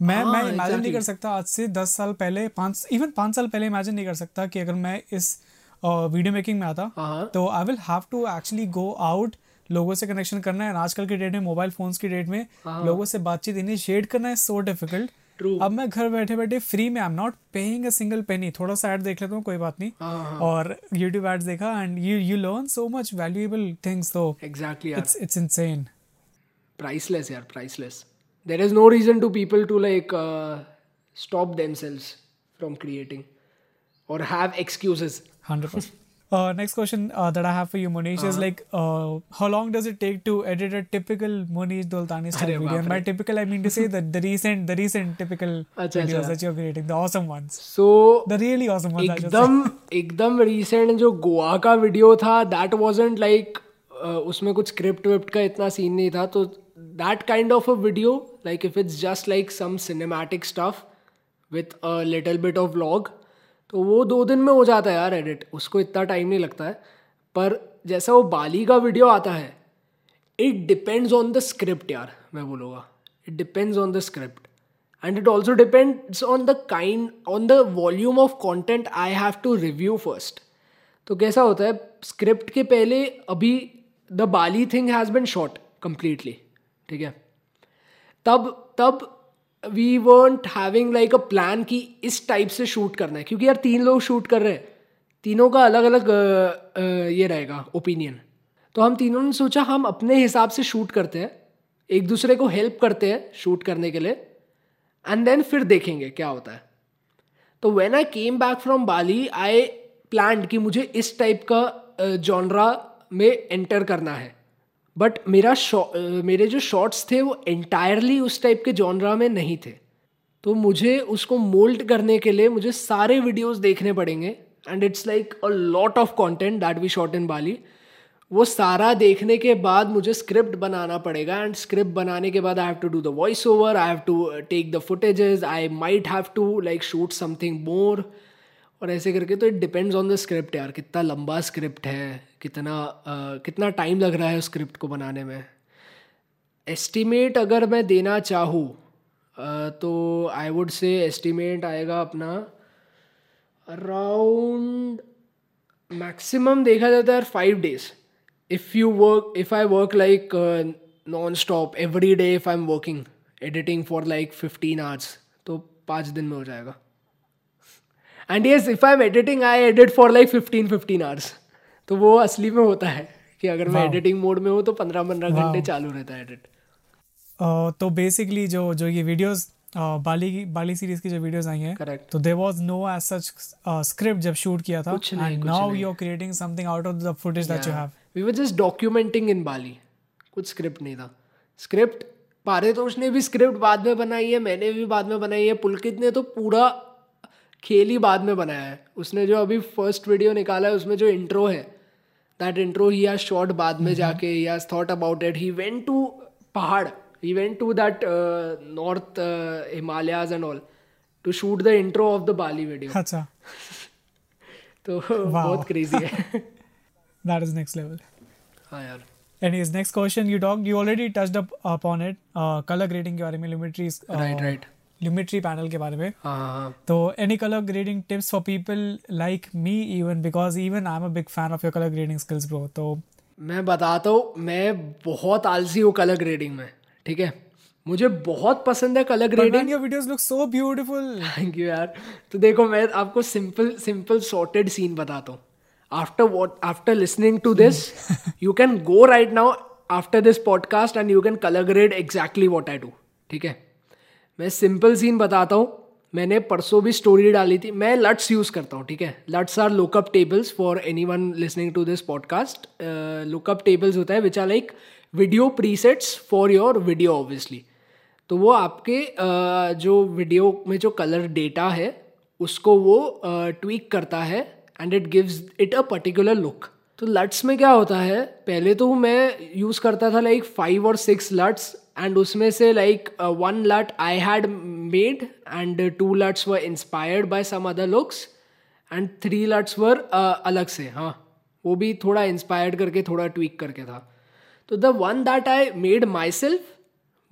A: मैं मैं imagine हाँ, नहीं कर सकता आज से दस साल पहले पांच इवन पांच साल पहले इमेजिन नहीं कर सकता कि अगर मैं इस वीडियो मेकिंग में आता हाँ, हाँ। तो I will have to actually go out लोगों से कनेक्शन करना है आजकल के डेट में मोबाइल फोन्स की डेट में लोगों से बातचीत इनिशिएट करना है सो डिफिकल्ट True. अब मैं घर बैठे बैठे फ्री में I am not paying a single penny थोड़ा सा ऐड देख लेता हूँ कोई बात नहीं
B: uh-huh.
A: और यूट्यूब एड्स देखा and you you learn so much valuable things
B: तो exactly it's it's insane priceless यार priceless there is no reason to people to like uh, stop themselves from creating or have excuses
A: 100% uh, next question uh, that I have for you, Monish, uh-huh. is like, uh, how long does it take to edit a typical Monish Doltani style video? And by typical, I mean to say that the recent, the recent typical achha, videos achha. that you're creating, the awesome ones.
B: So
A: the really awesome ones.
B: एकदम एकदम recent जो Goa video that wasn't like uh, उसमें कुछ script whipped का इतना scene नहीं था, तो that kind of a video like if it's just like some cinematic stuff with a little bit of vlog तो वो दो दिन में हो जाता है यार एडिट उसको इतना टाइम नहीं लगता है पर जैसा वो बाली का वीडियो आता है it depends on the script यार मैं बोलूँगा it depends on the script and it also depends on the kind on the volume of content I have to review first तो कैसा होता है स्क्रिप्ट के पहले अभी the Bali thing has been shot completely ठीक है तब तब we want having like a plan कि इस टाइप से शूट करना है क्योंकि यार तीन लोग शूट कर रहे हैं तीनों का अलग अलग ये रहेगा ओपिनियन तो हम तीनों ने सोचा हम अपने हिसाब से शूट करते हैं एक दूसरे को हेल्प करते हैं शूट करने के लिए एंड देन फिर देखेंगे क्या होता है तो when I came back from Bali I plan कि मुझे इस टाइप का जॉनरा में एंटर करना है बट मेरा मेरे जो शॉर्ट्स थे वो एंटायरली उस टाइप के जॉनरा में नहीं थे तो मुझे उसको मोल्ड करने के लिए मुझे सारे वीडियोस देखने पड़ेंगे and it's like a lot of content that we shot in बाली वो सारा देखने के बाद मुझे स्क्रिप्ट बनाना पड़ेगा एंड स्क्रिप्ट बनाने के बाद I have to do the voice over I have to take the footages I might have to like shoot something more और ऐसे करके तो it depends on the script यार कितना लंबा स्क्रिप्ट है कितना आ, कितना टाइम लग रहा है स्क्रिप्ट को बनाने में एस्टिमेट अगर मैं देना चाहूँ तो आई वुड से एस्टिमेट आएगा अपना अराउंड मैक्सिमम देखा जाता है five days if you work if I work like non stop every day if I am working editing for like fifteen hours तो पाँच दिन में हो जाएगा and yes if I am editing I edit for like fifteen fifteen hours तो वो असली में होता है कि अगर मैं एडिटिंग मोड में हूँ तो पंद्रह पंद्रह घंटे चालू रहता है एडिट
A: तो बेसिकली जो जो ये वीडियोस बाली की बाली सीरीज की जो वीडियोस आई
B: हैं करेक्ट
A: तो there was no as such script जब शूट किया था now you are creating something out of the footage that you have
B: we were just documenting in बाली कुछ स्क्रिप्ट नहीं था स्क्रिप्ट पारे तो उसने भी स्क्रिप्ट बाद में बनाई है मैंने भी बाद में बनाई है पुलकित ने तो पूरा खेल ही बाद में बनाया है उसने जो अभी फर्स्ट वीडियो निकाला है उसमें जो इंट्रो है that intro he are shot बाद में जाके he has thought about it he went to पहाड़ he went to that north Himalayas and all to shoot the intro of the Bali video अच्छा तो बहुत क्रेजी है
A: दैट इज नेक्स्ट लेवल
B: हाँ यार And
A: his next question, you talked, you already touched up upon it, uh, color grading के बारे में,
B: lumetri uh, right, right.
A: Lumetri panel के बारे में
B: हाँ, हाँ, हाँ। तो any
A: colour grading tips for people like me even because even I am a big fan of your colour grading skills bro तो
B: मैं बताता हूँ मैं बहुत आलसी हूँ कलर ग्रेडिंग में ठीक है मुझे बहुत पसंद है colour grading your
A: videos look so
B: beautiful thank you यार तो देखो मैं आपको सिंपल सिंपल सॉर्टेड सीन बताता हूँ after what after listening to this you can go right now after this podcast and you can colour grade exactly what I do ठीक है मैं सिंपल सीन बताता हूँ मैंने परसों भी स्टोरी डाली थी मैं लट्स यूज़ करता हूँ ठीक है LUTs are lookup tables for anyone listening to this podcast lookup tables होता है which are like video presets for your video obviously तो वो आपके uh, जो वीडियो में जो कलर डेटा है उसको वो ट्विक uh, करता है and it gives it a particular look तो लट्स में क्या होता है पहले तो मैं यूज़ करता था लाइक फाइव और सिक्स लट्स एंड उसमें से like one LUT I had made and two LUTs were inspired by some other looks and three LUTs were अलग से हाँ वो भी थोड़ा इंस्पायर्ड करके थोड़ा ट्विक करके था तो the one that I made myself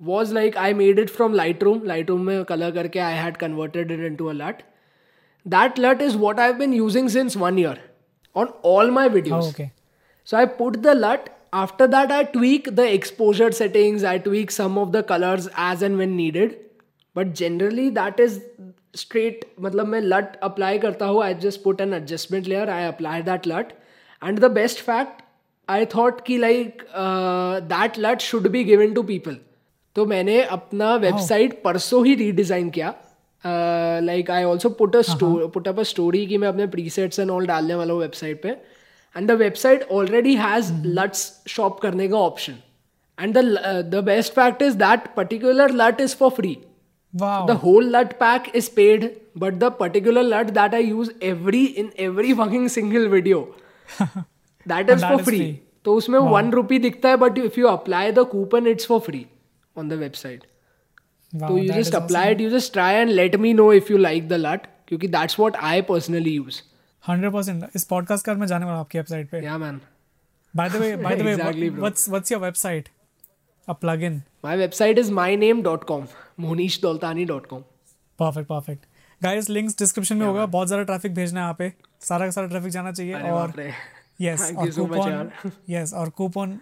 B: was like I made it from Lightroom Lightroom में कलर करके I had converted it in to a LUT that LUT is what I been using since one year on all my videos so I put the LUT After that, I tweak the exposure settings, I tweak some of the colors as and when needed. But generally, that is straight, मतलब मैं LUT apply करता हूँ I just put an adjustment layer I apply that LUT and the best fact I thought कि like that uh, LUT should be given to people तो मैंने अपना website oh. परसों ही रीडिज़ाइन किया like I also put a put up a story कि मैं अपने प्री सेट्स एंड ऑल डालने वाला हूँ वेबसाइट पर and the website already has LUTs shop करने का option and the best fact is that particular LUT is for free the whole LUT pack is paid but the particular LUT that I use every in every working single video that is for free तो उसमें one rupee दिखता है but if you apply the coupon it's for free on the website तो you just apply it you just try and let me know if you like the LUT क्योंकि that's what I personally use
A: hundred percent इस podcast का मैं जाने वाला आपकी website पे या man by the way by the way what's what's your website a plugin
B: my website is my name dot com Monish Daulatani dot com
A: perfect perfect guys links description में होगा बहुत ज्यादा ट्रैफिक भेजना है यहाँ पे सारा का सारा ट्रैफिक जाना चाहिए और यस और कूपन यस और कूपन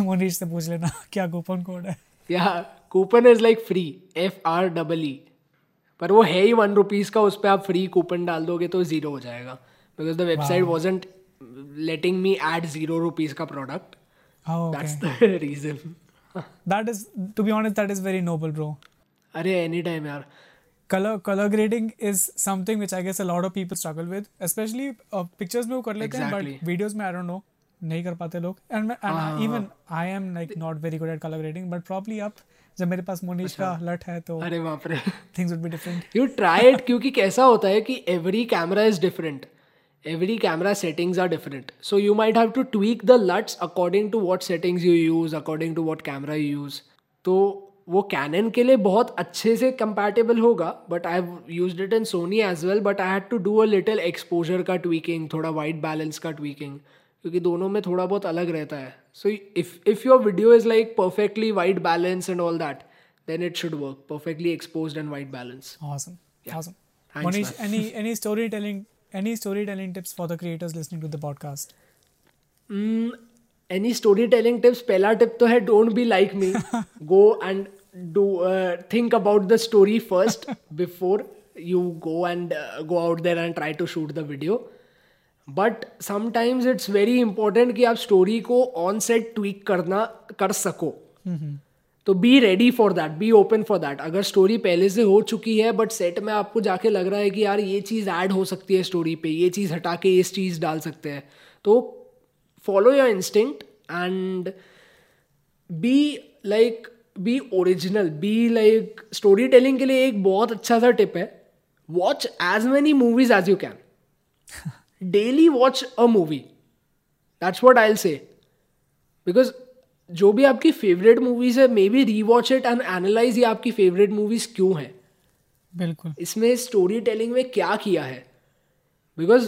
A: मोनीश से पूछ लेना क्या कूपन कोड
B: है या coupon is like free F R double E पर वो है ही वन रुपीज़ का उस पर आप फ्री कूपन डाल दोगे तो ज़ीरो हो जाएगा because the website wasn't letting me add zero rupees का product
A: that's
B: the reason
A: that is to be honest that is very noble bro
B: अरे एनी टाइम यार
A: colour colour grading is something which I guess a lot of people struggle with specially pictures में वो कर लेते हैं but videos में I don't know नहीं कर पाते लोग and even I am like not very good at colour grading but probably अब जब मेरे पास मोनिश अच्छा। का लट है तो
B: अरे बाप रे
A: things would be different
B: you try it क्योंकि कैसा होता है कि every camera is different every camera settings are different so you might have to tweak the LUTs according to what settings you use according to what camera you use तो वो Canon के लिए बहुत अच्छे से कंपैटिबल होगा but I use it in Sony as well but I had to do a little exposure का tweaking थोड़ा वाइट बैलेंस का ट्वीकिंग क्योंकि दोनों में थोड़ा बहुत अलग रहता है so if if your video is like perfectly white balance and all that then it should work perfectly expose and white
A: balance any
B: story telling tips पहला टिप तो है don't be like me go and do think about the story first before you go and go out there and try to shoot the video but sometimes it's very important कि आप story को on set tweak करना कर सको
A: mm-hmm.
B: तो be ready for that be open for that अगर story पहले से हो चुकी है बट सेट में आपको जाके लग रहा है कि यार ये चीज़ ऐड हो सकती है स्टोरी पे ये चीज़ हटा के इस चीज़ डाल सकते हैं तो follow your instinct and be like be original be like story telling के लिए एक बहुत अच्छा सा टिप है watch as many movies as you can daily watch a movie that's what I say because जो भी आपकी फेवरेट मूवीज है maybe rewatch it and analyse ये आपकी फेवरेट मूवीज क्यों है
A: बिल्कुल
B: इसमें स्टोरी टेलिंग में क्या किया है because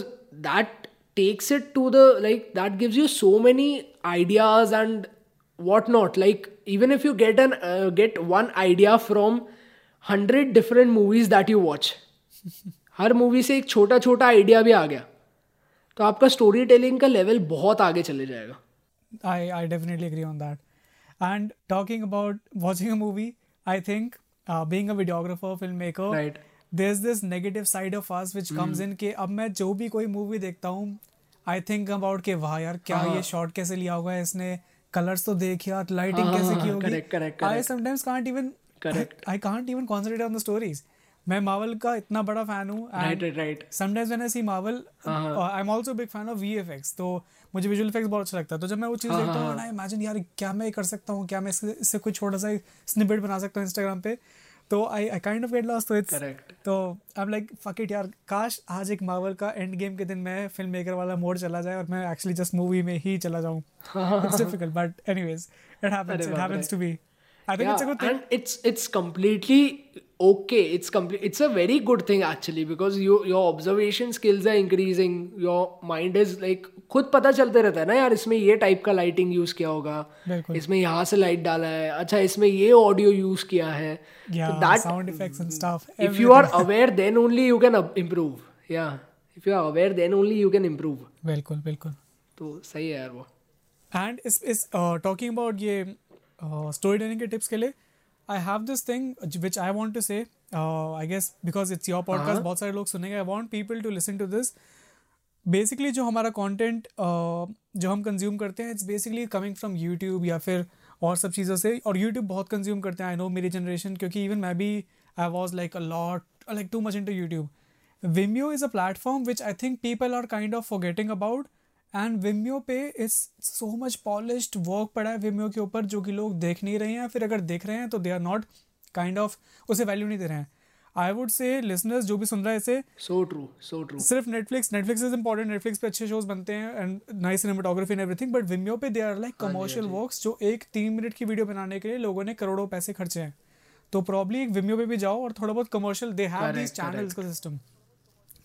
B: that takes it to the like that gives you so many ideas and what not like even if you get an get one idea from hundred different movies that you watch हर movie से एक छोटा छोटा idea भी आ गया तो आपका स्टोरी टेलिंग का लेवल बहुत आगे चले जाएगा I
A: I definitely agree on that and talking about watching a movie I think being a videographer film
B: maker right there
A: is this negative side of us which comes in के अब मैं जो भी कोई मूवी देखता हूँ I think about के वाह यार क्या ये शॉर्ट हाँ। कैसे लिया होगा इसने कलर्स तो देख लाइटिंग हाँ, हाँ, कैसे की होगी I sometimes can't even correct I can't even concentrate on the stories मैं मार्वल का इतना बड़ा फैन हूँ right right sometimes when I see Marvel I am also big fan of VFX तो मुझे विजुअल इफेक्ट्स बहुत अच्छा लगता है तो जब मैं वो चीज़ देखता हूँ आई uh-huh. इमेजिन यार क्या मैं कर सकता हूँ क्या मैं इससे कुछ छोटा सा स्निपेट बना सकता हूँ इंस्टाग्राम पे तो I I kind of get lost तो इट्स करेक्ट तो I am like fuck it यार काश आज एक मार्वल का एंड गेम के दिन मैं फिल्म मेकर वाला मोड चला जाए और मैं एक्चुअली जस्ट मूवी में ही चला जाऊँ it's difficult but anyways it happens it happens to be I think yeah, it's
B: a good thing. And it's it's completely okay. It's complete. It's a very good thing actually because you your observation skills are increasing. Your mind is like खुद पता चलते रहता है ना यार इसमें ये type का लाइटिंग यूज किया होगा इसमें यहाँ से लाइट डाला है अच्छा इसमें ये ऑडियो यूज किया है if you are aware then only you can improve या if you are aware then only you can improve बिल्कुल बिल्कुल तो सही है यार वो एंड इस इस
A: टॉकिंग अबाउट ये स्टोरी uh, टेलिंग के टिप्स के लिए I have this thing which I want to say I guess because it's your podcast बहुत सारे लोग सुनेंगे I want people to listen to this basically जो हमारा कॉन्टेंट uh, जो हम कंज्यूम करते हैं it's basically coming from YouTube या फिर और सब चीज़ों से और यूट्यूब बहुत कंज्यूम करते हैं आई नो मेरी जनरेशन क्योंकि इवन मै भी I was like a lot like too much into YouTube is a platform which I think people are kind of forgetting about and Vimeo पे इस so much polish work पड़ा है विम्यो के ऊपर जो कि लोग देख नहीं रहे हैं फिर अगर देख रहे हैं तो they are not kind of उसे वैल्यू नहीं दे रहे हैं आई वुड से लिसनर्स
B: जो भी सुन रहा है
A: इसे सो ट्रू सो ट्रू सिर्फ Netflix Netflix is important Netflix पे अच्छे शोज बनते हैं and nice cinematography and everything but Vimeo पे they are like commercial work जो एक तीन मिनट की वीडियो बनाने के लिए लोगों ने करोड़ों पैसे खर्चे हैं तो प्रॉब्ली एक विम्यो पे भी जाओ और थोड़ा बहुत commercial they have this channels का सिस्टम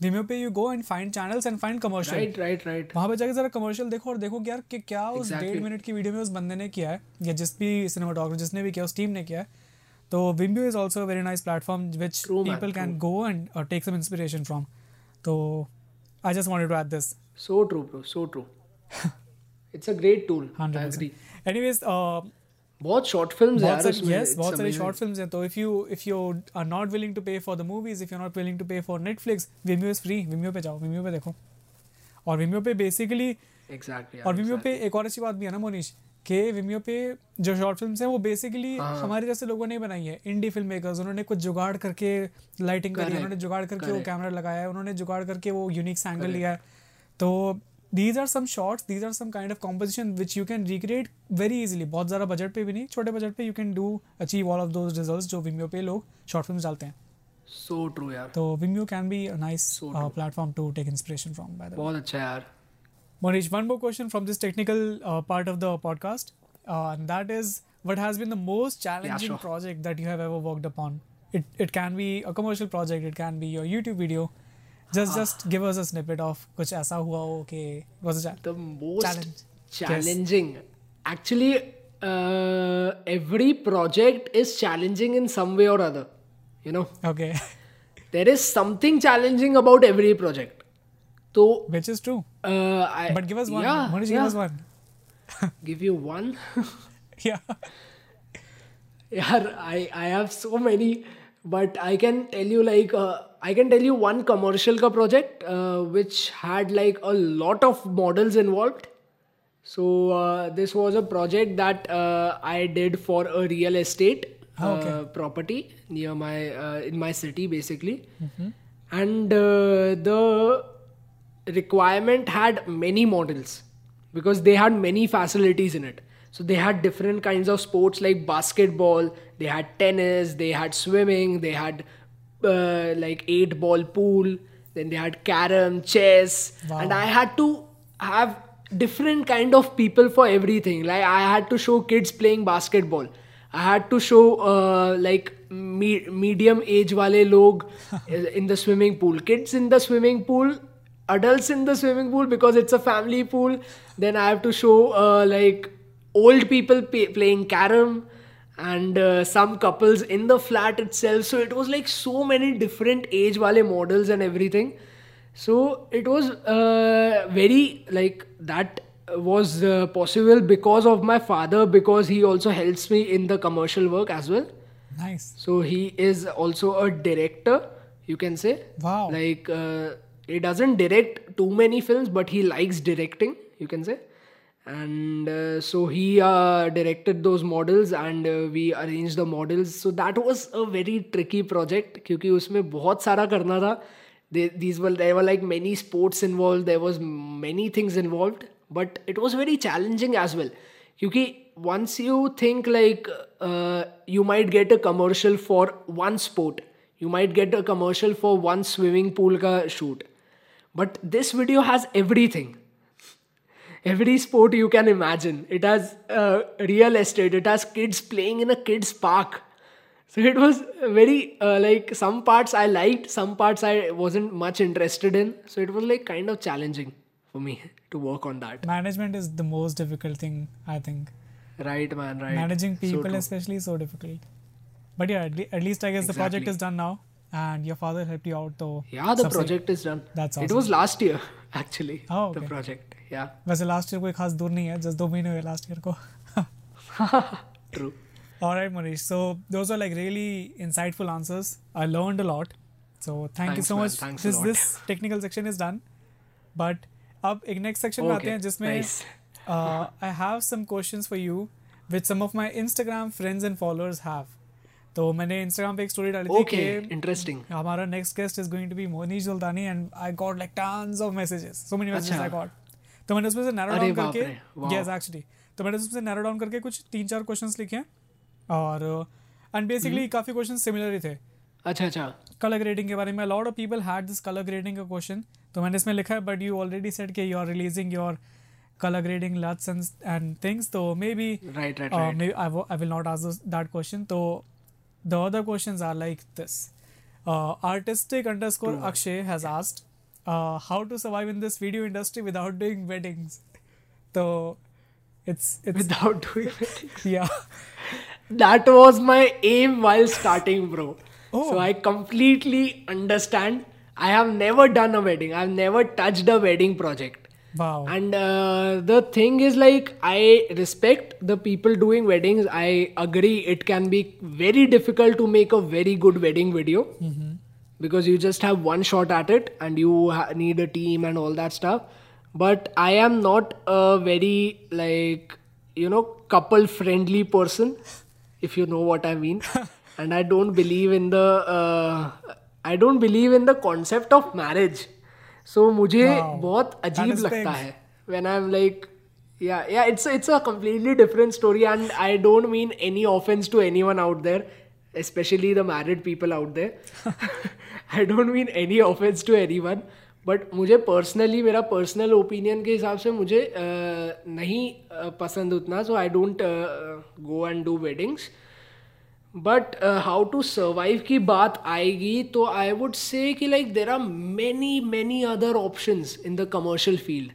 A: वीमियो पे you go and find channels and find commercial right right right वहां पे जाके जरा कमर्शियल देखो और देखो कि यार कि क्या उस exactly. मिनट की वीडियो में उस बंदे ने किया है या जिस भी सिनेमाटोग्राफर जिसने भी किया उस टीम ने किया है तो Vimeo is also very nice platform which people can go and take some inspiration from तो I just want to add this so true bro so true it's a great tool hundred anyways बहुत short films हैं यार इसमें yes बहुत सारे short films हैं तो if you if you are not willing to pay for the movies if you are not willing to pay
B: for Netflix
A: Vimeo is free Vimeo पे जाओ Vimeo पे देखो और Vimeo पे बेसिकली एग्जैक्टली और Vimeo पे एक और अच्छी बात भी है ना मोनीश के विमियो पे जो शॉर्ट फिल्म्स हैं वो बेसिकली हाँ, हाँ। हमारे जैसे लोगों ने बनाई है इंडी फिल्म मेकर्स उन्होंने कुछ जुगाड़ करके लाइटिंग करी उन्होंने जुगाड़ करके वो कैमरा लगाया है उन्होंने जुगाड़ करके वो यूनिक एंगल लिया है तो these are some shorts these are some kind of composition which you can recreate very easily बहुत ज़्यादा बजट पे भी नहीं छोटे बजट पे you can do achieve all of those result जो विमियो पे लोग शॉर्ट फिल्म डालते हैं सो ट्रू यार तो Vimeo can be nice
B: platform to take inspiration from by बहुत अच्छा यार Monish,
A: one more question from this technical uh, part of the podcast, uh, and that is what has been the most challenging yeah, sure. project that you have ever worked upon. It it can be a commercial project, it can be your YouTube video, just just give us a snippet of कुछ ऐसा हुआ हो
B: कि was the most challenging actually every project is challenging in some way और other you know
A: okay
B: there is something challenging about every project तो which
A: is true but give us one Manish give us one
B: give you one yeah
A: yeah
B: i i have so many but i can tell you like uh, I can tell you one commercial ka project uh, which had like a lot of models involved. So uh, this was a project that uh, I did for a real estate ah, uh,
A: okay.
B: property near my uh, in my city basically, mm-hmm. and uh, the requirement had many models because they had many facilities in it. So they had different kinds of sports like basketball, they had tennis, they had swimming, they had uh, like eight ball pool then they had carom chess wow. and i had to have different kind of people for everything like i had to show kids playing basketball i had to show uh, like me- medium age wale log in the swimming pool kids in the swimming pool adults in the swimming pool because it's a family pool then i have to show uh, like old people pay- playing carom and uh, some couples in the flat itself so it was like so many different age wale models and everything so it was uh, very like that was uh, possible because of my father because he also helps me in the commercial work as well
A: nice
B: so he is also a director you can say
A: wow
B: like uh, he doesn't direct too many films but he likes directing you can say and uh, so he uh, directed those models and uh, we arranged the models so that was a very tricky project क्योंकि उसमें बहुत सारा करना था they, these were there were like many sports involved there was many things involved but it was very challenging as well क्योंकि once you think like uh, you might get a commercial for one sport you might get a commercial for one swimming pool ka shoot but this video has everything every sport you can imagine. It has uh, real estate, it has kids playing in a kids' park. So it was very uh, like some parts I liked, some parts I wasn't much interested in. So it was like kind of challenging for me to work on that.
A: Management is the most difficult thing, I think.
B: Right, man, right.
A: Managing people, so especially, so difficult. But yeah, at, le- at least I guess exactly. the project is done now and your father helped you out
B: though. Yeah, the subsidy. project is done. That's awesome. It was last year actually. Oh, okay. the project.
A: या वैसे last year कोई खास दूर नहीं है just दो महीने हुए लास्ट ईयर को true all right Manish so are are like really insightful answers I a a lot so thank you so much this this technical section is done but अब एक नेक्स्ट सेक्शन में आते हैं जिसमें I have some questions for you with some of my Instagram friends and followers have तो मैंने
B: इंस्टाग्राम पे एक स्टोरी डाली थी कि इंटरेस्टिंग हमारा
A: next guest is going to be Monish Jultani and I got like tons of messages so many messages I got तो मैंने उसमें से नैरो डाउन करके यस एक्चुअली तो मैंने उसमें से नैरो डाउन करके कुछ तीन चार क्वेश्चंस लिखे और एंड uh, बेसिकली हम्म। काफी क्वेश्चंस सिमिलर ही थे अच्छा अच्छा कलर ग्रेडिंग के बारे में lot of people had this colour grading का क्वेश्चन तो मैंने इसमें लिखा है बट यू ऑलरेडी सेड के you are releasing your colour grading LUTs and things तो may be right right may I I will not ask that question तो the other questions are like this artistic underscore Akshay has asked uh, how to survive in this video industry without doing weddings. So it's it's
B: without doing weddings. yeah. That was my aim while starting, bro. Oh. So I completely understand. I have never done a wedding. I've never touched a wedding project.
A: Wow.
B: And uh, the thing is, like, I respect the people doing weddings. I agree it can be very difficult to make a very good wedding video. Mm-hmm because you just have one shot at it and you ha- need a team and all that stuff but i am not a very like you know couple friendly person if you know what i mean and i don't believe in the uh, i don't believe in the concept of marriage so मुझे बहुत अजीब लगता है when i'm like yeah yeah it's it's a completely different story and i don't mean any offense to anyone out there especially the married people out there I don't mean any offence to anyone but मुझे personally मेरा personal opinion के हिसाब से मुझे नहीं पसंद उतना so I don't go and do weddings but how to survive की बात आएगी तो आई वुड से कि like there are many many other options in the commercial field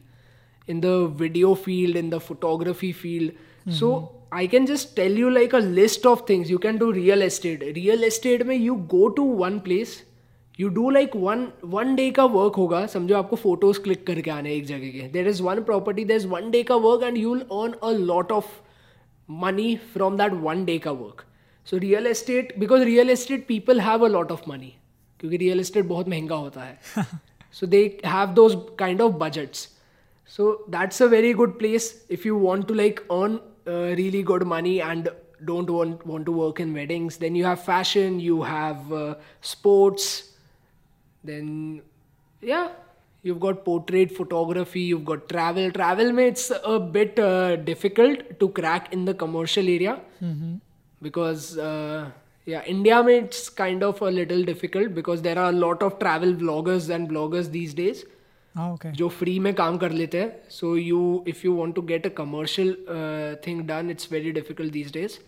B: in the video field, in the photography field. Mm-hmm. So I can just tell you like a list of things. You can do real estate. Real estate में you go to one place, you do like one one day का work होगा समझो आपको photos click करके आने एक जगह के there is one property there is one day का work and you will earn a lot of money from that one day का work so real estate because real estate people have a lot of money क्योंकि real estate बहुत महंगा होता है so they have those kind of budgets So that's a very good place if you want to like earn uh, really good money and don't want, want to work in weddings. Then you have fashion, you have uh, sports, then yeah, you've got portrait photography, you've got travel. Travel may it's a bit uh, difficult to crack in the commercial area mm-hmm. because uh, yeah, India may it's kind of a little difficult because there are a lot of travel vloggers and bloggers these days. Ah, जो free में काम कर लेते हैं so you if you want to get a commercial thing done it's very difficult these days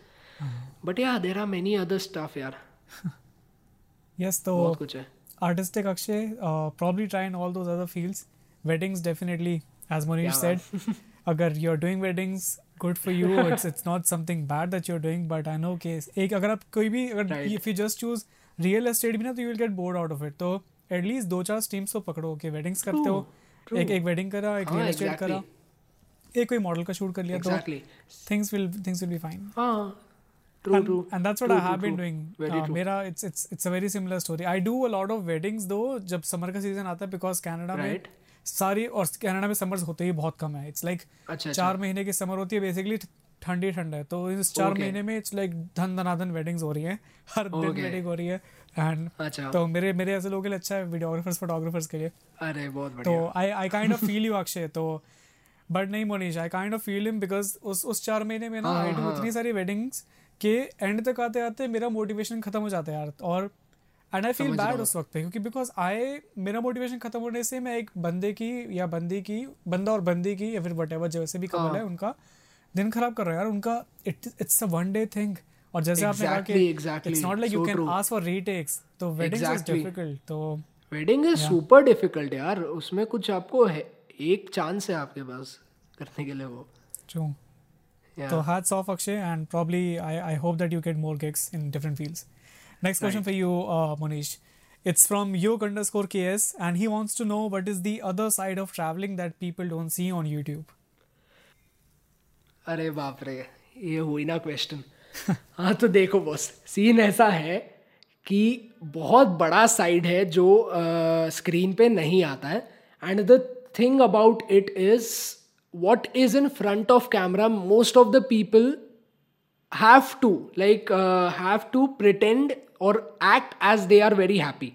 B: but yeah there are many other stuff यार
A: yes तो बहुत कुछ है artistic Akshay probably try in all those fields weddings definitely as Monish said अगर you are doing weddings good for you it's it's not something bad that you are doing but I know के एक अगर आप कोई भी अगर if you just choose real estate भी ना तो you will get bored out of it तो एटलीस्ट दो चार स्ट्रीम्स तो पकड़ो कि वेडिंग्स करते हो एक एक वेडिंग करा एक रियल हाँ, एस्टेट करा एक कोई मॉडल का शूट कर लिया तो things will things will be fine हां true and, true. And that's what true, हाँ, I have मेरा it's it's it's a very similar story I do a lot of weddings though जब summer का season आता है because Canada right. में सारी और कनाडा में समर्स होते ही बहुत कम है इट्स लाइक चार महीने की समर होती है बेसिकली ठंडी ठंड है तो इस चार महीने में इट्स लाइक धन धनाधन वेडिंग्स हो रही है हर दिन वेडिंग हो रही है एंड अच्छा। तो मेरे मेरे ऐसे लोगों के लिए अच्छा है वीडियोग्राफर्स फोटोग्राफर्स के लिए अरे बहुत तो बढ़िया तो I I kind of feel you Akshay तो बट नहीं Monish I kind of feel him because उस उस चार महीने में ना आई हाँ, डू हाँ। इतनी सारी वेडिंग्स के एंड तक आते आते मेरा मोटिवेशन खत्म हो जाता है यार और एंड आई फील बैड उस वक्त क्योंकि बिकॉज आई मेरा मोटिवेशन खत्म होने से मैं एक बंदे की या बंदी की बंदा और बंदी की या फिर वट एवर जैसे भी कमल हाँ। है उनका दिन खराब कर रहा है यार उनका it's a one day thing और जैसे exactly, आपने कहा कि exactly, it's not like so you can true. ask for
B: retakes तो weddings exactly. is difficult तो wedding is yeah. super difficult यार उसमें कुछ आपको है एक चांस है आपके पास करने के लिए वो true
A: yeah. तो hats off Akshay and probably I I hope that you get more gigs in different fields next question right. for you uh, Monish it's from Yog underscore KS and he wants to know what is the other side of traveling that people don't see on YouTube
B: अरे बाप रे ये हुई ना question हाँ तो देखो boss scene ऐसा है कि बहुत बड़ा साइड है जो स्क्रीन uh, पे नहीं आता है and the thing about it is what is in front of camera most of the people have to like have to pretend और act as they are very happy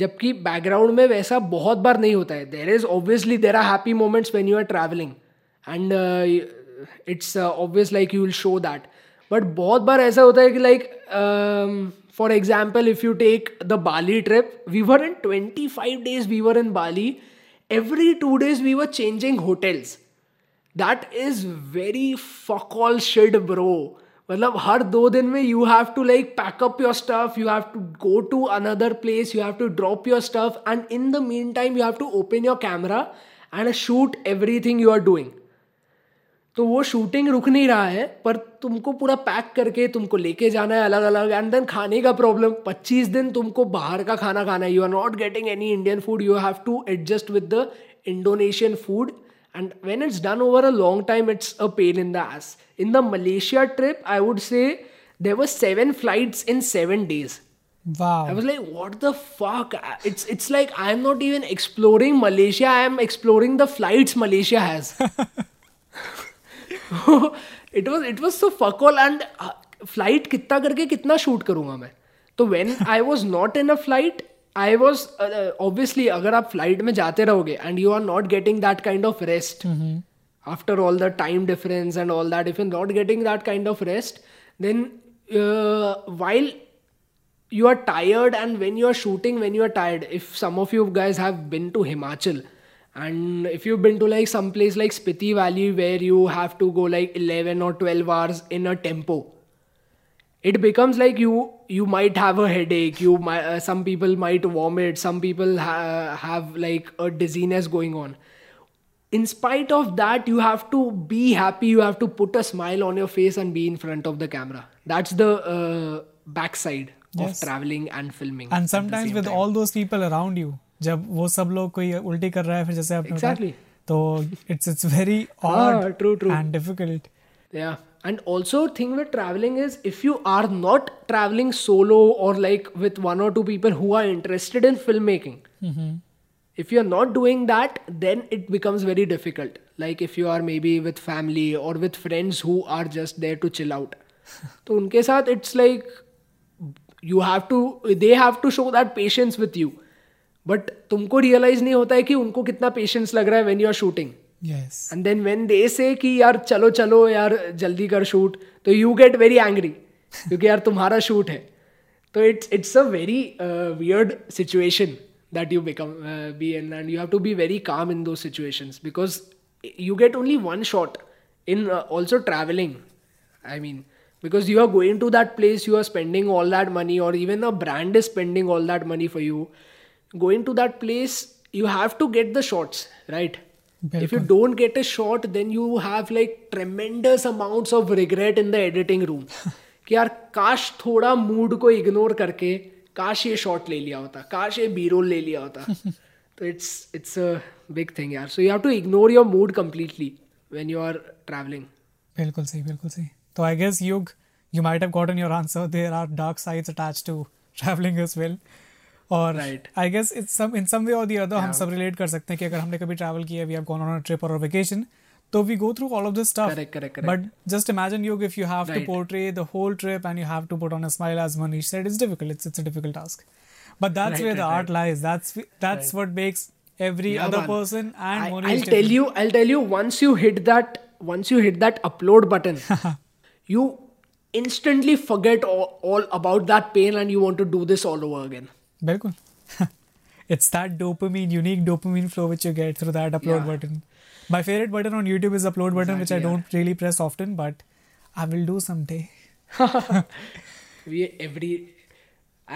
B: जबकि background में वैसा बहुत बार नहीं होता है there is obviously there are happy moments when you are travelling and it's obvious like you will show that but बहुत बार ऐसा होता है कि like for example if you take the Bali trip we were in twenty five days we were in Bali every two days we were changing hotels that is very fuck all shit bro मतलब हर दो दिन में you have to like pack up your stuff you have to go to another place you have to drop your stuff and in the mean time you have to open your camera and shoot every thing you are doing तो वो shooting रुक नहीं रहा है पर तुमको पूरा pack करके तुमको लेके जाना है अलग अलग एंड देन खाने का प्रॉब्लम 25 दिन तुमको बाहर का खाना खाना है you are not getting any Indian food you have to adjust with the Indonesian food and when it's done over a long time it's a pain in the ass in the Malaysia trip I would say there were seven flight in seven days Wow. I was like, what the fuck? It's it's like I'm not even exploring Malaysia. I'm exploring the flights Malaysia has. It was it was so fuck all and flight कितना करके कितना shoot करूंगा मैं तो when I was not in a flight I was obviously अगर आप flight में जाते रहोगे and you are not getting that kind of rest after all the time difference and all that if you not getting that kind of rest then while you are tired and when you are shooting when you are tired if some of you guys have been to Himachal and if you've been to like some place like spiti valley where you have to go like 11 or 12 hours in a tempo it becomes like you you might have a headache you might uh, some people might vomit some people ha- have like a dizziness going on in spite of that you have to be happy you have to put a smile on your face and be in front of the camera that's the uh, backside yes. of traveling and filming
A: and sometimes with time. all those people around you जब वो सब लोग कोई उल्टी कर रहा है फिर जैसे आप exactly. तो it's it's very odd true true and difficult
B: yeah and also thing with travelling is if you are not travelling solo और लाइक विद वन और two people who are interested in film making if you are not doing that then it becomes very difficult like if you are may be with family और with friends who are just there to chill out तो उनके साथ it's like you have to they have to show that patience with you but तुमको realise नहीं होता है कि उनको कितना पेशेंस लग रहा है when you are shooting and then when they say कि यार चलो चलो यार जल्दी कर शूट तो यू गेट वेरी एंग्री क्योंकि यार तुम्हारा शूट है तो it's it's a very weird situation that you become be an and you have to be very calm in those situations because you get only one shot in also travelling I mean because you are going to that place you are spending all that money और even a brand is spending all that money for you going to that place, you have to get the shots, right? Very if you cool. don't get a shot, then you have like tremendous amounts of regret in the editing room. कि यार काश थोड़ा mood को ignore करके काश ये shot ले लिया होता काश ये बी रोल ले लिया होता तो it's it's a big thing यार so you have to ignore your mood completely when you are travelling
A: बिल्कुल सही बिल्कुल सही तो आई गेस युग you might have gotten your answer there are dark sides attached to travelling as well well. और I guess it's some in some way और the other हम सब रिलेट कर सकते हैं कि अगर हमने कभी ट्रैवल किया we have gone on a trip और वेकेशन तो we go through all of this stuff but just imagine you if you have to portray the whole trip and you have to put on a smile as Manish said it's difficult it's it's a difficult task but that's where the art lies that's that's what
B: makes every other person and Moni. i'll tell you i'll tell you once you hit that once you hit that upload button you instantly forget all, all about that pain and you want to do this
A: all over again बिल्कुल it's that dopamine unique dopamine flow which you get through that upload button my favorite button on youtube is upload button which i don't really press often but i will do someday we
B: every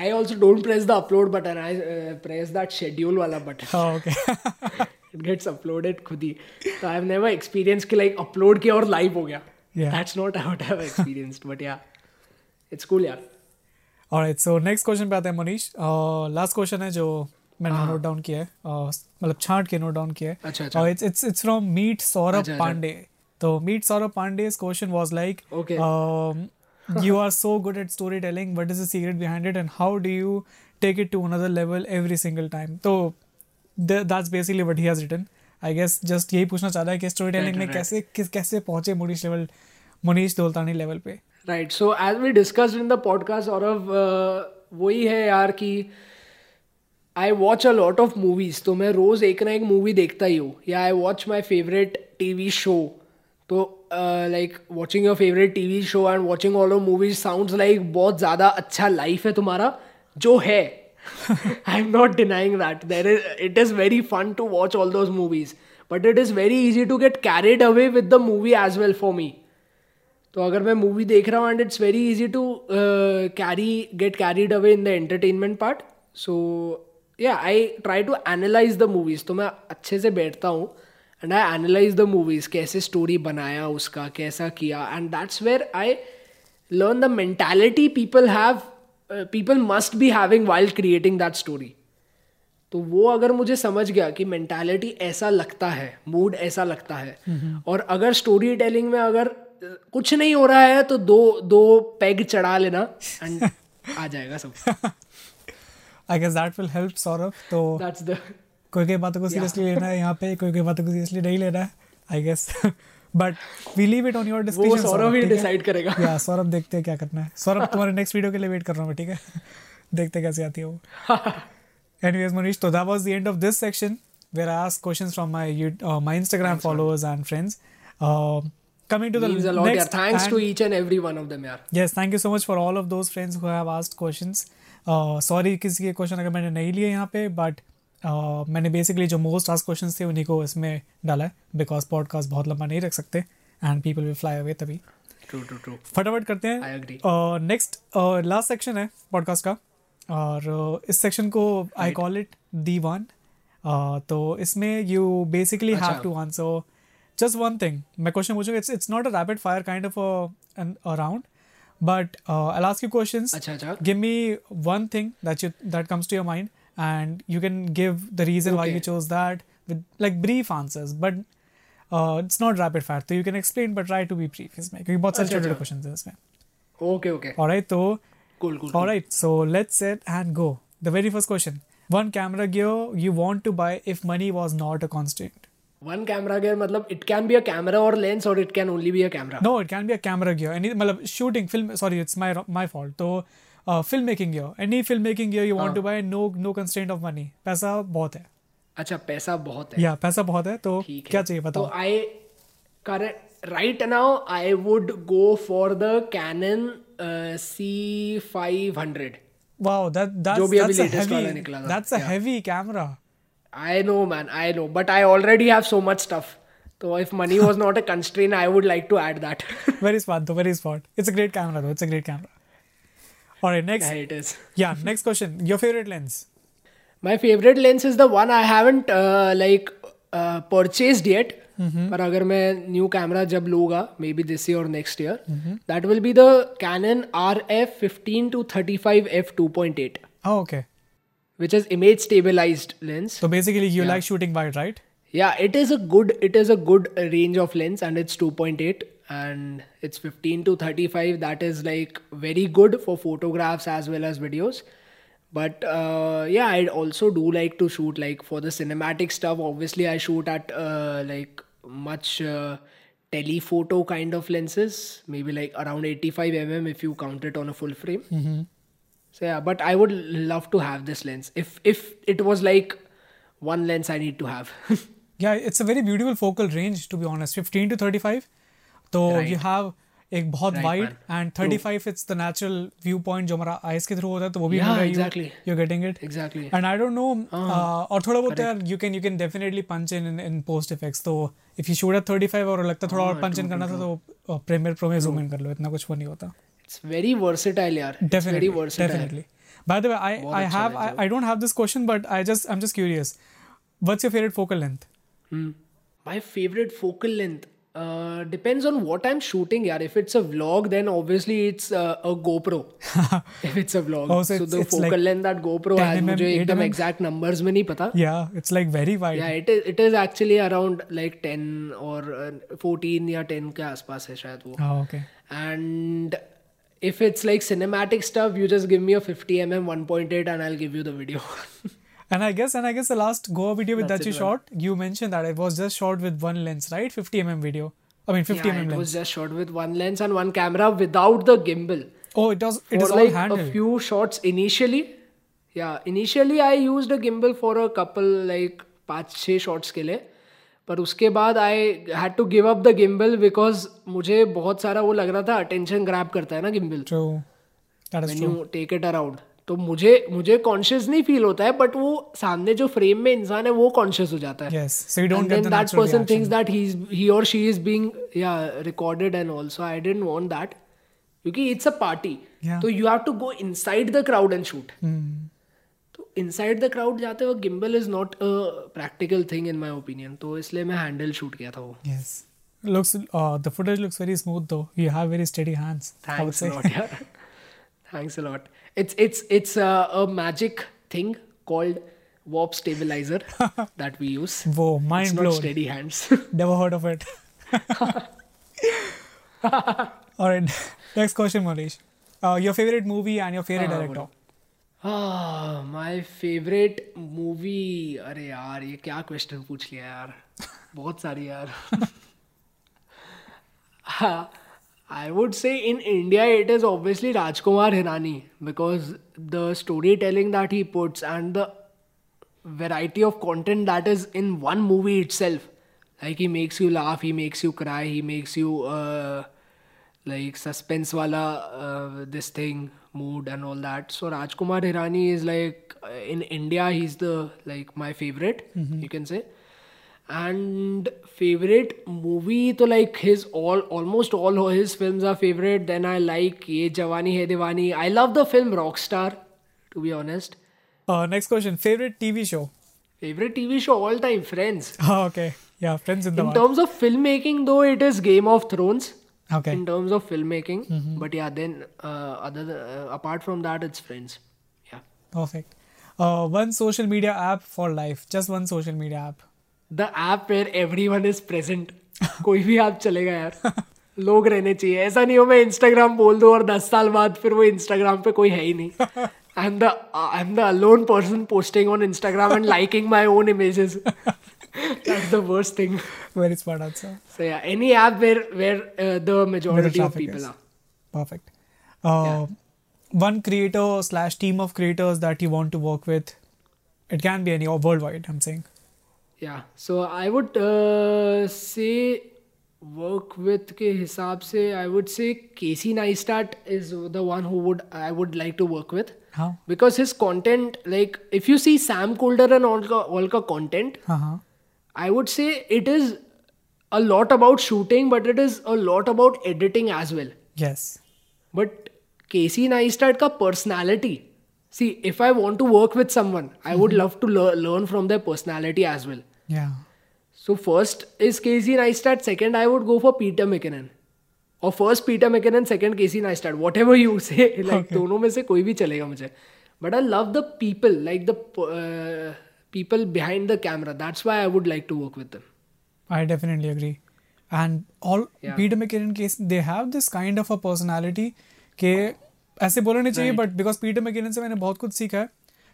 B: i also don't press the upload button i uh, press that schedule wala button oh, okay it gets uploaded khudi i've never experienced ki like upload kiya or live ho yeah that's not how i've experienced but yeah it's cool yeah
A: और so next question पे आते हैं Manish last uh, question है जो मैंने note हाँ। Down किया है uh, मतलब छाट के नोट डाउन किया है it's it's it's from meet Saurabh Pandey तो मीट सौरभ पांडे इस question was like you are so good at story telling what is the secret behind it and how do you take it to another level every single time तो that's basically what he's written I guess just यही पूछना चाह रहा है कि story telling में कैसे किस कैसे पहुंचे मनीष लेवल मनीष दोलतानी लेवल पे
B: right so as we discuss in the podcast और वही है यार कि I watch a lot of movies तो मैं रोज़ एक ना एक मूवी देखता ही हूँ या I watch my favourite T V show तो like watching your favourite T V show and watching all of movies sound like बहुत ज़्यादा अच्छा लाइफ है तुम्हारा जो है I am not denying that there is it is very fun to watch all those movies but it is very easy to get carried away with the movie as well for me तो अगर मैं movie देख रहा हूँ and it's very easy to carry get carried away in the entertainment part so या I try to analyse the movies तो मैं अच्छे से बैठता हूँ and I analyse the movies कैसे स्टोरी बनाया उसका कैसा किया and that's where I learn the mentality people have people must be having while creating that story तो वो अगर मुझे समझ गया कि मैंटेलिटी ऐसा लगता है मूड ऐसा लगता है mm-hmm. और अगर स्टोरी टेलिंग में अगर कुछ नहीं हो रहा है तो दो दो पैग चढ़ा लेना एंड आ जाएगा सब
A: I guess that will help Saurabh तो दैट्स द कोई कोई बातों को सीरियसली लेना है यहाँ पे कोई कोई बातों को सीरियसली नहीं लेना है I guess but we leave it on your discussion Saurabh ही डिसाइड करेगा या सौरभ देखते हैं क्या करना है सौरभ तुम्हारे नेक्स्ट वीडियो के लिए वेट कर रहा हूँ ठीक है देखते हैं कैसे आती है वो एनीवेज मनीष तो that was the end of this section where I ask questions from my my Instagram followers and friends coming to the a
B: lot next,
A: yeah.
B: thanks and, to each and every one of them yeah
A: yes thank you so much for all of those friends who have asked questions sorry uh, किसी के question अगर मैंने नहीं लिए यहाँ पे but uh, मैंने basically जो मोस्ट आस्ट क्वेश्चन थे उन्हीं को इसमें डाला है बिकॉज पॉडकास्ट बहुत लंबा नहीं रख सकते and people will fly away तभी फटाफट करते हैं नेक्स्ट लास्ट सेक्शन है पॉडकास्ट का और uh, इस सेक्शन को I call it the one तो इसमें you basically have to answer just one thing. My question, was it's it's not a rapid fire kind of a an a round, but uh, I'll ask you questions. Achha, achha. Give me one thing that you that comes to your mind, and you can give the reason okay. why you chose that with like brief answers, but. Uh, it's not rapid fire, so you can explain, but try to be brief. इसमें क्योंकि बहुत सारे छोटे छोटे
B: questions हैं इसमें. Okay, okay.
A: All right, so cool, cool. All cool. right, so let's set and go. The very first question: One camera gear you want to buy if money was not a constraint. One
B: camera gear मतलब it can be a camera और lens और it can only be a
A: camera no it can be a camera gear any मतलब shooting film sorry it's my my fault तो film making gear any film making gear you want to buy no no constraint of money पैसा बहुत है
B: अच्छा पैसा बहुत है या yeah, पैसा बहुत है तो
A: क्या
B: चाहिए बताओ आई कर right now I would go for the Canon C 500
A: wow that that's that's a heavy camera
B: I know, man. I know. But I already have so much stuff. So if money was not a constraint, I would like to add that.
A: very smart, though. Very smart. It's a great camera, though. It's a great camera. All right, next. Yeah, it is. Yeah, next question. Your favorite lens?
B: My favorite lens is the one I haven't uh, like uh, purchased yet. Mm-hmm. But if I अगर a new camera, maybe this year or next year, और next year that will be the Canon R F fifteen to thirty which is image stabilized lens.
A: So basically, you yeah. like shooting wide, right?
B: Yeah, it is a good it is a good range of lens, and it's 2.8 and it's 15 to 35. That is like very good for photographs as well as videos. But uh, yeah, I also do like to shoot like for the cinematic stuff. Obviously, I shoot at uh, like much. Uh, telephoto kind of lenses, maybe like around 85 mm if you count it on a full frame. Mm-hmm. So yeah, but I would love to have this lens. If if it was like one lens I need to have.
A: yeah, it's a very beautiful focal range to be honest. 15 to 35. तो you have एक बहुत wide and 35 it's the natural view point जो हमारा eyes के through होता है तो वो भी होगा exactly you getting it exactly and I don't know और थोड़ा बहुत यार you can you can definitely punch in in post effects तो इफ यू शूट एट 35 और लगता थोड़ा और पंच इन करना था तो प्रीमियर प्रो में जूम इन कर लो इतना कुछ वो नहीं होता
B: it's very versatile yaar definitely it's very
A: versatile definitely by the way i I have I, I don't have this question but i just i'm just curious what's your favorite focal length
B: hmm. my favorite focal length uh, depends on what I'm shooting, yaar If it's a vlog, then obviously it's uh, a GoPro. if it's a vlog, oh, so, so it's, the it's focal like length that GoPro has, mm, mujhe ekdam mm. exact numbers mein nahi pata
A: Yeah, it's like very wide.
B: Yeah, it is. It is actually around like 10 or 14 ya 10 ke aas paas hai shayad wo Oh, okay. And if it's like cinematic stuff, you just give me a 50 mm 1.8 and I'll give you the video.
A: and I guess and I guess the last Goa video with that you shot, you mentioned that it was just shot with one lens, right? 50 mm video. I mean 50 yeah, mm. It lens.
B: was just shot with one lens and one camera without the gimbal.
A: Oh, it does. It was
B: like all a few shots initially. Yeah, initially I used a gimbal for a couple like पाँच छः shots पर उसके बाद I had to give up the gimbal because मुझे बहुत सारा वो लग रहा था अटेंशन ग्रैप करता है ना गिम्बल टेक इट अराउंड तो मुझे मुझे कॉन्शियस नहीं फील होता है बट वो सामने जो फ्रेम में इंसान है वो कॉन्शियस हो जाता है yes, so that person thinks that he's he or she is being yeah recorded and also I didn't want that क्योंकि इट्स अ पार्टी तो you have to go inside the crowd and shoot inside the crowd जाते हो gimbal is not a practical thing in my opinion तो इसलिए मैं handle shoot किया था वो yes
A: looks the footage looks very smooth though you have
B: very steady hands thanks a lot thanks a lot it's it's it's a magic thing called warp stabiliser that
A: we use वो mind blown steady hands never heard of it alright next question Manish your favourite movie and your favourite director
B: my favourite movie अरे यार ये क्या question पूछ लिया यार बहुत सारी यार I would say in India it is obviously Rajkumar Hirani because the story telling that he puts and the variety of content that is in one movie it self like he makes you laugh he makes you cry he makes you like suspense वाला this thing mood and all that. So Rajkumar Hirani is like uh, in India, he's the like my favorite, mm-hmm. you can say. And favorite movie, to like his all almost all his films are favorite. Then I like Ye Jawani Hai Diwani. I love the film Rockstar, to be honest.
A: Uh, next question: favorite TV show.
B: Favorite TV show all time, Friends.
A: Oh, okay. Yeah, Friends in the. In
B: terms
A: of
B: filmmaking, though, it is Game of Thrones. okay. in terms of filmmaking. Mm-hmm. But yeah, then uh, other th- uh, apart from that, it's friends. Yeah.
A: Perfect. Uh, one social media app for life. Just one social media app.
B: The app where everyone is present. कोई भी आप चलेगा यार लोग रहने चाहिए ऐसा नहीं हो मैं इंस्टाग्राम बोल दूँ और दस साल बाद फिर वो इंस्टाग्राम पे कोई है ही नहीं I am the I am the alone person posting on Instagram and liking my own images That's the worst thing.
A: Very smart answer.
B: So yeah, any app where where uh, the majority the of people is. are.
A: Perfect. Uh, yeah. One creator slash team of creators that you want to work with. It can be any or worldwide. I'm saying.
B: Yeah. So I would uh, say work with के se I would say Casey Neistat is the one who would I would like to work with. Huh? Because his content, like if you see Sam Colder and all का all the content. Uh-huh. I would say it is a lot about shooting, but it is a lot about editing as well. Yes. But Casey Neistat's personality. See, if I want to work with someone, I mm-hmm. would love to le- learn from their personality as well. Yeah. So first is Casey Neistat. Second, I would go for Peter McKinnon. और first Peter McKinnon and Casey Neistat what ever you say like दोनों में से कोई भी चलेगा मुझे but I love the people like the people behind the camera. That's why I would like to work with them. I
A: definitely agree. And all yeah. Peter McKinnon case, they have this kind of a personality के ऐसे बोलना नहीं चाहिए but because Peter McKinnon से मैंने बहुत कुछ सीखा है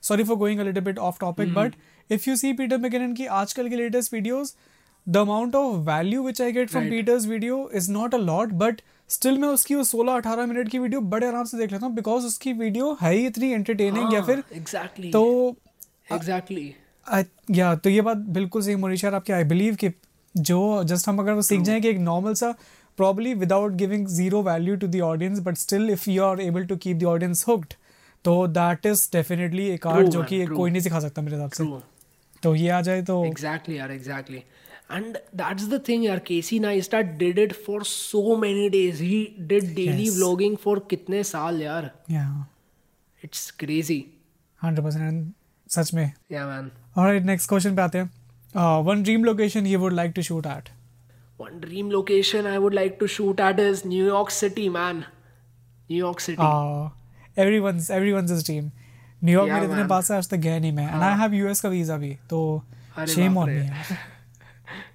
A: sorry for going little bit of topic but if you see Peter McKinnon की आजकल की latest videos the amount of value which I get from Peter's video is not a lot but still मैं उसकी वो सोलह अठारह minute की video बड़े आराम से देख लेता हूँ बिकॉज उसकी वीडियो है ही इतनी एंटरटेनिंग या फिर एग्जैक्टली तो एग्जैक्टली या तो ये बात बिल्कुल सही मोनिशा आपके आई बिलीव कि जो जस्ट हम अगर वो सीख जाएं कि एक नॉर्मल सा probably without giving zero value to the audience but still if you are able to keep the audience hooked तो दैट इज डेफिनेटली एक आर्ट जो कि कोई नहीं सिखा सकता मेरे हिसाब से तो ये आ जाए तो
B: एग्जैक्टली यार exactly and that's the thing yaar casey neistat did did it for so many days he did daily vlogging for कितने साल यार या इट्स क्रेजी
A: 100% सच में या मैन और नेक्स्ट क्वेश्चन पे आते हैं one dream location you would like to shoot at
B: one dream location I would like to shoot at is New York city man New York city
A: everyone's everyone's is dream New York मेरे इतने पास आज तक गया नहीं मैं एंड आई हैव यूएस का
B: visa भी तो शेम ऑन मी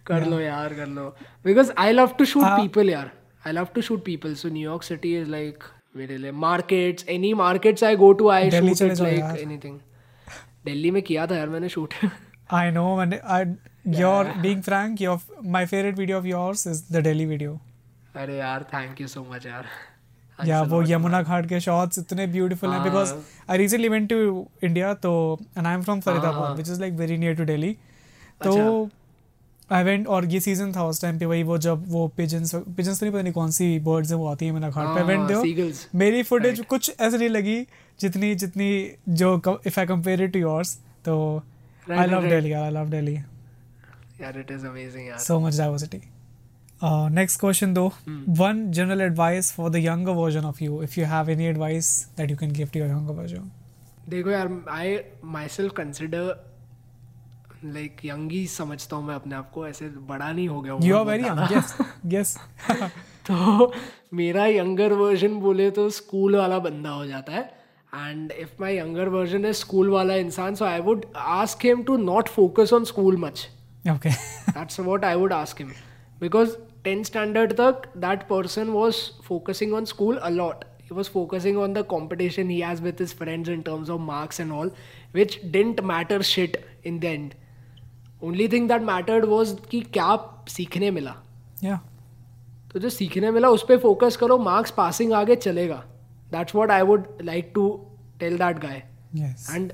B: कर लो यार कर लो because I love to shoot people यार I love to shoot people so New York city is like मेरे लिए markets any markets I go to I shoot it like anything Delhi में किया था यार मैंने शूट
A: आई नो मैंने your being frank your my favourite video of yours is the Delhi video
B: अरे यार थैंक यू सो मच यार
A: या वो यमुना घाट के शॉट्स इतने ब्यूटीफुल हैं because I recently went to India तो and I am from Faridabad which is like very near to Delhi तो आई अच्छा। वेंट और ये सीजन था उस टाइम पे वही वो जब वो पिजन्स पिजन्स तो नहीं पता नहीं कौन सी बर्ड्स हैं वो आती है मेरा घाट पे वेंट दो हाँ, मेरी फुटेज कुछ ऐसे नहीं लगी जितनी जितनी जो if I compare it to yours तो I love Delhi I love Delhi
B: यार इट इज अमेजिंग यार so
A: much diversity next question दो one general advice for the younger version of you if you have any advice that you can give to your younger
B: version देखो यार I myself consider like young ही समझता हूँ मैं अपने आप को ऐसे बड़ा नहीं हो गया you are very young yes तो मेरा यंगर वर्जन बोले तो स्कूल वाला बंदा हो जाता है and if my younger version is school wala insan so i would ask him to not focus on school much okay that's what i would ask him because 10 standard tak that person was focusing on school a lot he was focusing on the competition he has with his friends in terms of marks and all which didn't matter shit in the end only thing that mattered was कि क्या सीखने मिला yeah. तो जो सीखने मिला उस पर फोकस करो मार्क्स पासिंग आगे चलेगा that's what i would like to tell that guy
A: yes
B: and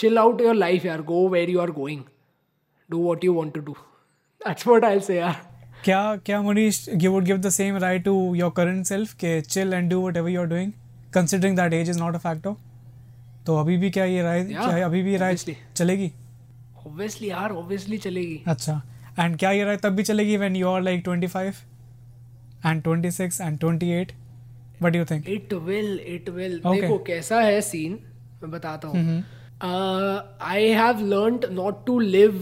B: chill out your life yaar go where you are going do what you want to do that's what i'll say yaar
A: क्या क्या Manish you would give the same right to your current self के chill and do whatever you are doing considering that age is not a factor तो अभी भी क्या ये राय yeah, क्या अभी भी राय चलेगी
B: ऑब्वियसली यार ऑब्वियसली चलेगी
A: अच्छा एंड क्या ये राय तब भी चलेगी when you are like 25 and 26 and 28 what do you think
B: it will it will देखो कैसा है सीन मैं बताता
A: हूँ
B: I have learn not to live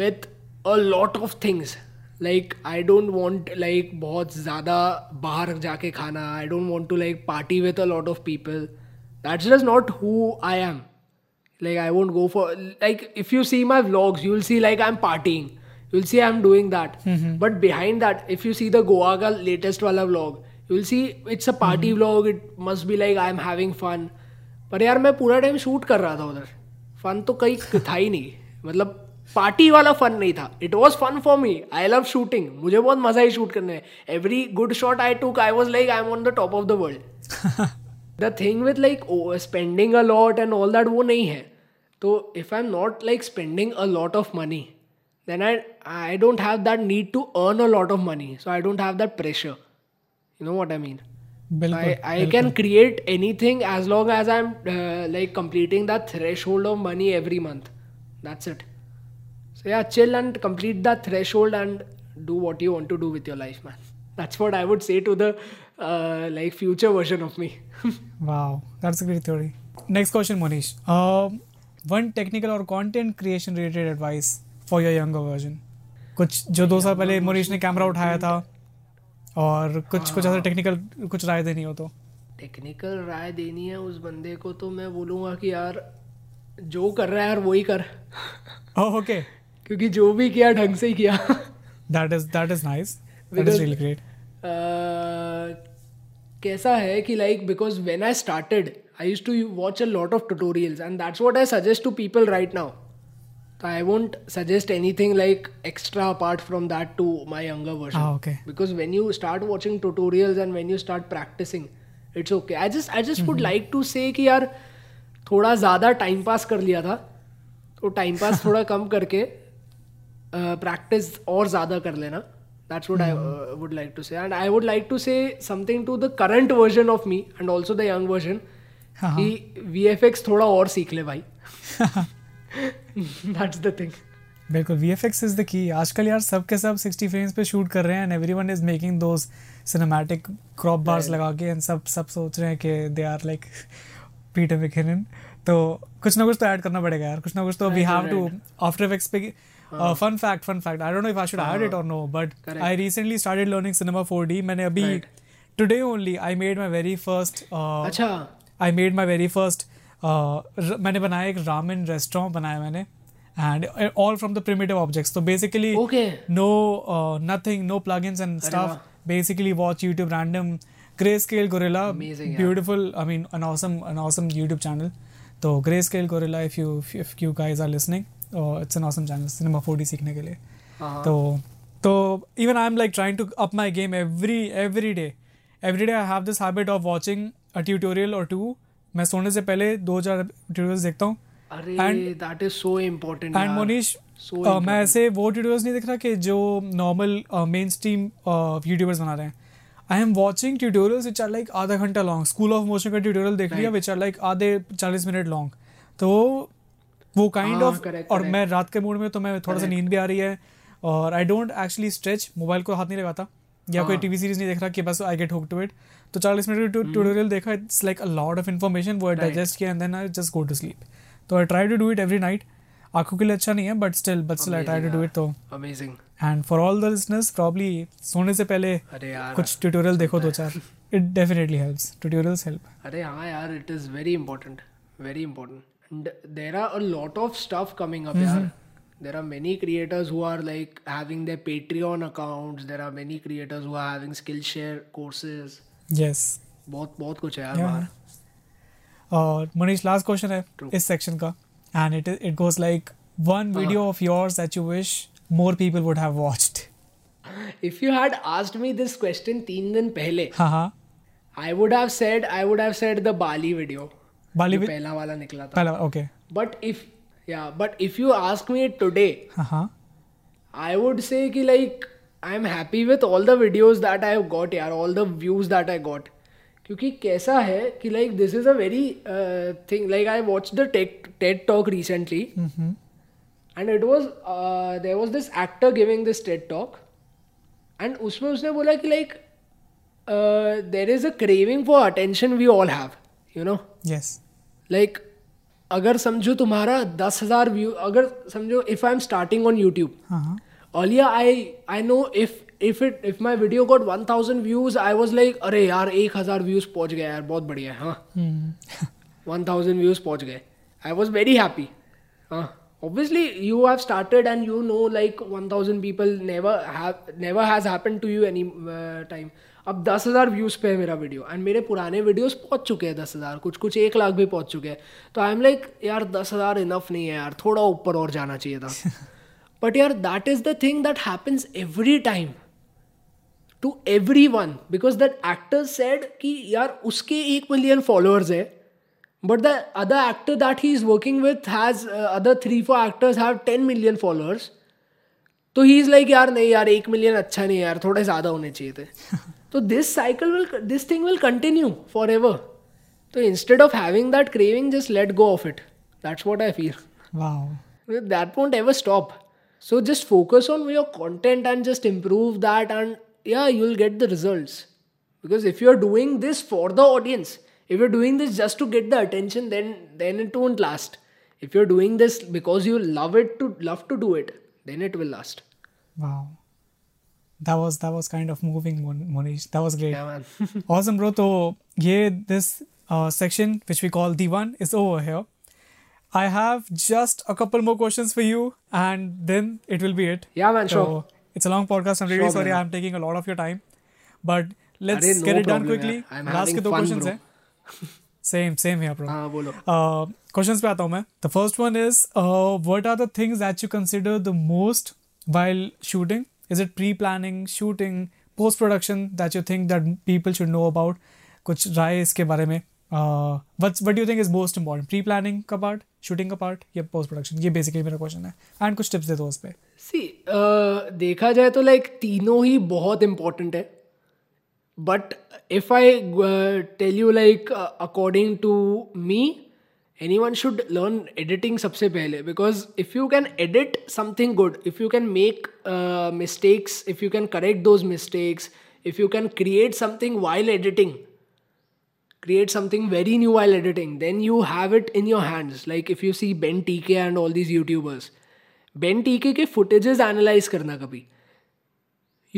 B: with a lot of things like I don't want like बहुत ज़्यादा बाहर जाके खाना I don't want to like party with a lot of people that's does not who I am like I won't go for like if you see my vlogs you'll see like I am partying you see I am doing that but behind that if you see the Goa का latest वाला blog you will see it's a party vlog it must be like I am having fun पर यार मैं पूरा time shoot कर रहा था उधर फन तो कहीं था ही नहीं मतलब पार्टी वाला फन नहीं था it was fun for me I love shooting मुझे बहुत मजा ही शूट करने में every good shot I took I was like I am on the top of the world the thing with like spending a lot and all that वो नहीं है तो if I am not like spending a lot of money then I I don't have that need to earn a lot of money so I don't have that pressure you know what I mean I can create anything as long as I am like completing the threshold of money every month that's it so yeah chill and complete the threshold and do what you want to do with your life man that's what I would say to the like future version of me
A: wow that's great theory next question Manish one technical और content creation related advice for your younger version कुछ जो दो साल पहले मनीष ने camera तो उठाया था और कुछ हाँ। कुछ ऐसा टेक्निकल हाँ। कुछ राय देनी हो तो
B: टेक्निकल राय देनी है उस बंदे को तो मैं बोलूँगा कि यार जो कर रहा है यार वही कर
A: ओके oh, okay.
B: क्योंकि जो भी किया ढंग से ही किया
A: that is that is nice that is really great
B: कैसा है कि like because when I started I use to watch a lot of tutorials and that's what I suggest to people right now So I won't suggest anything like extra apart from that to my younger version. Ah, okay. Because when you start watching tutorials and when you start practicing, it's okay. I just I just mm-hmm. would like to say कि यार थोड़ा ज़्यादा time pass कर लिया था तो time pass थोड़ा कम करके प्रैक्टिस uh, और ज़्यादा कर लेना That's what mm-hmm. I uh, would like to say. And I would like to say something to the current version of me and also the young version. हाँ. कि V F
A: X
B: थोड़ा और सीख ले भाई दैट्स द थिंग
A: बिल्कुल V F X is the key आजकल यार सब के सब सिक्सटी फ्रेम्स पे शूट कर रहे हैं and everyone is making those cinematic crop bars लगा के एंड सब सब सोच रहे हैं कि दे आर लाइक पीटर विकिनन तो कुछ ना कुछ तो ऐड करना पड़ेगा यार कुछ ना कुछ तो we have to After Effects पे fun fact fun fact I don't know if I should add it और no but I recently started learning Cinema four D मैंने अभी today only I made my very first अच्छा I made my very first मैंने बनाया एक ramen restaurant बनाया मैंने and all from the primitive objects so basically okay. no uh, nothing no plugins and stuff basically watch youtube random grayscale
B: gorilla Amazing, beautiful yeah. i mean an
A: awesome an awesome youtube channel तो grey scale gorilla if you if you guys are listening it's an awesome channel cinema forty सीखने के लिए तो तो even I am like trying to up my game every every day every day I have this habit of watching a tutorial और to मैं सोने से पहले दो चार ट्यूटोरियल देखता हूँ and that is so important and Monish मैं ऐसे वो ट्यूटोरियल्स नहीं देख रहा कि जो नॉर्मल मेन स्ट्रीम यूट्यूबर्स बना रहे हैं I am watching tutorial which are like आधा घंटा लॉन्ग स्कूल ऑफ मोशन का ट्यूटोरियल देख लिया विच आर लाइक आधे चालीस मिनट लॉन्ग तो वो काइंड हाँ, ऑफ और मैं रात के मूड में तो मैं थोड़ा सा नींद भी आ रही है और I don't actually stretch mobile को हाथ नहीं लगाता या कोई टीवी हाँ। सीरीज नहीं देख रहा कि बस I get hooked to it तो चालीस मिनट का ट्यूटोरियल hmm. देखा it's like a lot of information वो डाइजेस्ट किया and then I just go to sleep तो I try to do it every night आंखों के लिए अच्छा नहीं है but still but still I try to do it तो
B: amazing
A: and for all the listeners probably सोने से पहले अरे यार कुछ ट्यूटोरियल देखो दो चार it definitely helps tutorials
B: help अरे हाँ यार it is very important very important and there are a lot of stuff coming up यार there are many creators who are like having their patreon accounts there are many creators who are having skillshare courses
A: yes yes.
B: बहुत बहुत कुछ है यार yeah. और
A: Manish last question है True. इस section का end it it goes like one video of yours that you wish more people would have watched
B: if you had asked me this question 3 दिन पहले
A: हां हां
B: I would have said I would have said the Bali video बाली वी... पहला वाला निकला था
A: पहला ओके
B: बट इफ या but if you ask me today
A: हां हां
B: आई वुड से कि like I am happy with all the videos that I have got यार all the views that I got क्योंकि कैसा है कि like this is a very thing like I watch the tech TED talk recently and it was there was this actor giving this TED talk and उसमें उसने बोला कि like there is a craving for attention we all have you know
A: yes
B: like अगर समझो तुम्हारा दस हज़ार view अगर समझो if I am starting on YouTube earlier i i know if if it if my video got 1000 views i was like अरे यार 1000 views पहुंच गया यार बहुत बढ़िया है
A: हाँ
B: 1000 views पहुंच गए आई वाज वेरी हैप्पी हाँ obviously you have started and you know like 1000 people never have never has happened to you any uh, time अब दस हज़ार व्यूज़ पे है मेरा वीडियो एंड मेरे पुराने वीडियोस पहुंच चुके हैं दस हज़ार कुछ कुछ एक लाख भी पहुंच चुके हैं तो आई एम लाइक यार दस हज़ार इनफ नहीं है यार थोड़ा ऊपर और जाना चाहिए था But here, that is the thing that happens every time to everyone because that actor said कि यार उसके एक मिलियन followers है but the other actor that he is working with has uh, other three four actors have 10 million followers तो he is like यार नहीं यार एक मिलियन अच्छा नहीं यार थोड़े ज़्यादा होने चाहिए थे तो this cycle will this thing will continue forever तो instead of having that craving just let go of it that's what I feel that won't ever stop So just focus on your content and just improve that, and yeah, you'll get the results. Because if you're doing this for the audience, if you're doing this just to get the attention, then then it won't last. If you're doing this because you love it to love to
A: do it, then it will
B: last.
A: Wow that was that was kind of moving monish that was great
B: yeah,
A: awesome bro so yeah this uh, section which we call d1 is over here I have just a couple more questions for you, and then it will be it.
B: Yeah, man, so sure.
A: It's a long podcast. I'm really sure, sorry. Man. I'm taking a lot of your time, but let's no get it problem, done quickly. Last two questions हैं. Eh? same same है हाँ बोलो Questions पे आता हूँ मैं the first one is what are the things that you consider the while shooting? Is it pre-planning, shooting, post-production that you think that people should know about? कुछ राय इसके बारे में what uh, what's what do you think is pre planning का part shooting का part या post production ये basically मेरा क्वेश्चन है एंड कुछ टिप्स दे दो उस पर सी uh, देखा
B: जाए तो लाइक तीनों ही बहुत इम्पॉर्टेंट है but if I tell you like according to me any one should learn editing सबसे पहले because if you can edit something good if you can make mistakes if you can correct those mistakes if you can create something while editing create something very new while editing then you have it in your hands like if you see ben tk and all these youtubers ben tk ke footages analyze karna kabhi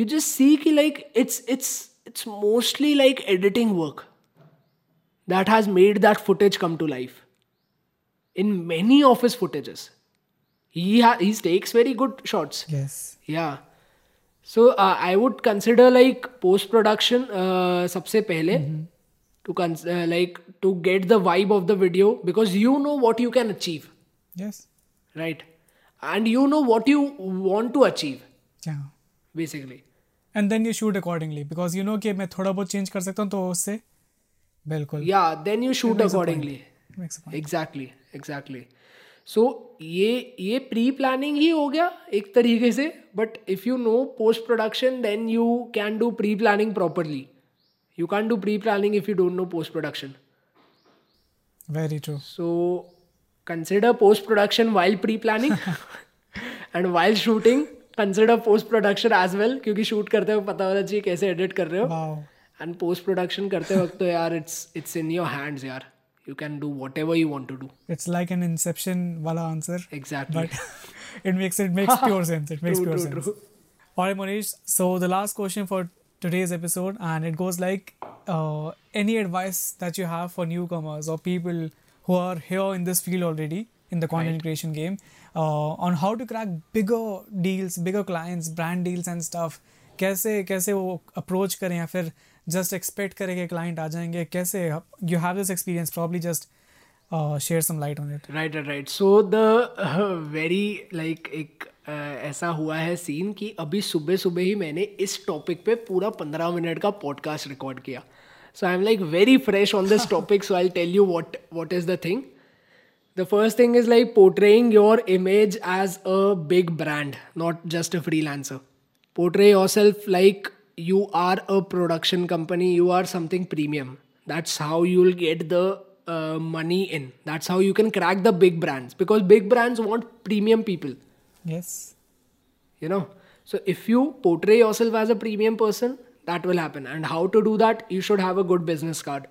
B: you just see ki like it's it's it's mostly like editing work that has made that footage come to life in many of his footages he ha- he takes very good shots
A: yes
B: yeah so uh, i would consider like post production uh, सबसे पहले mm-hmm. to cons- uh, like to get the vibe of the video because you know what you can achieve
A: yes
B: right and you know what you want to achieve
A: yeah
B: basically and
A: then you shoot accordingly because you know कि मैं थोड़ा बहुत change कर सकता हूँ तो उससे बिल्कुल
B: या then you shoot accordingly exactly exactly so ये ये प्री प्लानिंग ही हो गया एक तरीके से but if you know post production then you can do pre planning properly you can do pre planning if you don't know post production
A: very true
B: so consider post production while pre planning and while shooting consider post production as well क्योंकि shoot करते वक्त पता होता चाहिए कैसे edit कर रहे
A: हो
B: एंड पोस्ट प्रोडक्शन करते वक्त तो यार it's it's in your hands यार you can do what ever you want to do
A: it's like an inception वाला answer
B: exactly
A: but it makes it makes pure sense it makes pure sense All right, Manish. So the last question for today's episode, and it goes like uh, any advice that you have for newcomers or people who are here in this field already in the content right. creation game uh, on how to crack bigger deals, bigger clients, brand deals and stuff. कैसे कैसे वो approach करें या फिर just expect करें कि client आ जाएंगे कैसे you have this experience probably just uh, share some light on it.
B: Right, right, right. So the uh, एक uh, ऐसा हुआ है सीन कि अभी सुबह सुबह ही मैंने इस टॉपिक पे पूरा पंद्रह मिनट का पॉडकास्ट रिकॉर्ड किया so I am like very fresh on this topic so I tell you what what is the thing the first thing is like portraying your image as a big brand not just a freelancer portray yourself like you are a production company you are something premium that's how you will get the uh, money in. That's how you can crack the big brands because big brands want premium
A: people. Yes. You know,
B: so if you portray yourself as a premium person, that will happen. And how to do that? You should have a good business card.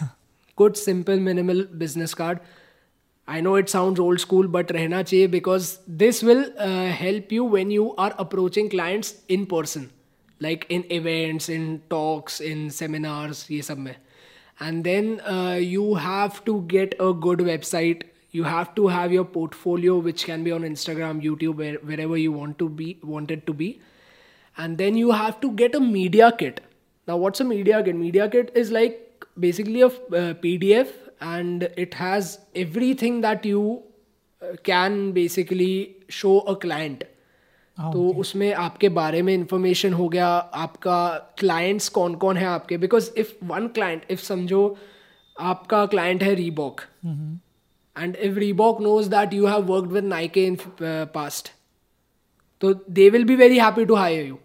B: good, simple, minimal business card. I know it sounds old school, but rehna chahiye because this will uh, help you when you are approaching clients in person, like in events, in talks, in seminars, ye sab mein and then uh, you have to get a good website you have to have your portfolio which can be on instagram youtube where, wherever you want to be wanted to be and then you have to get a media kit now what's a media kit media kit is like basically a uh, pdf and it has everything that you uh, can basically show a client Oh, तो उसमें आपके बारे में information हो गया आपका clients कौन कौन है आपके because if one client if समझो आपका क्लाइंट है Reebok and if Reebok knows that you have worked with Nike in past तो they will be very happy to hire you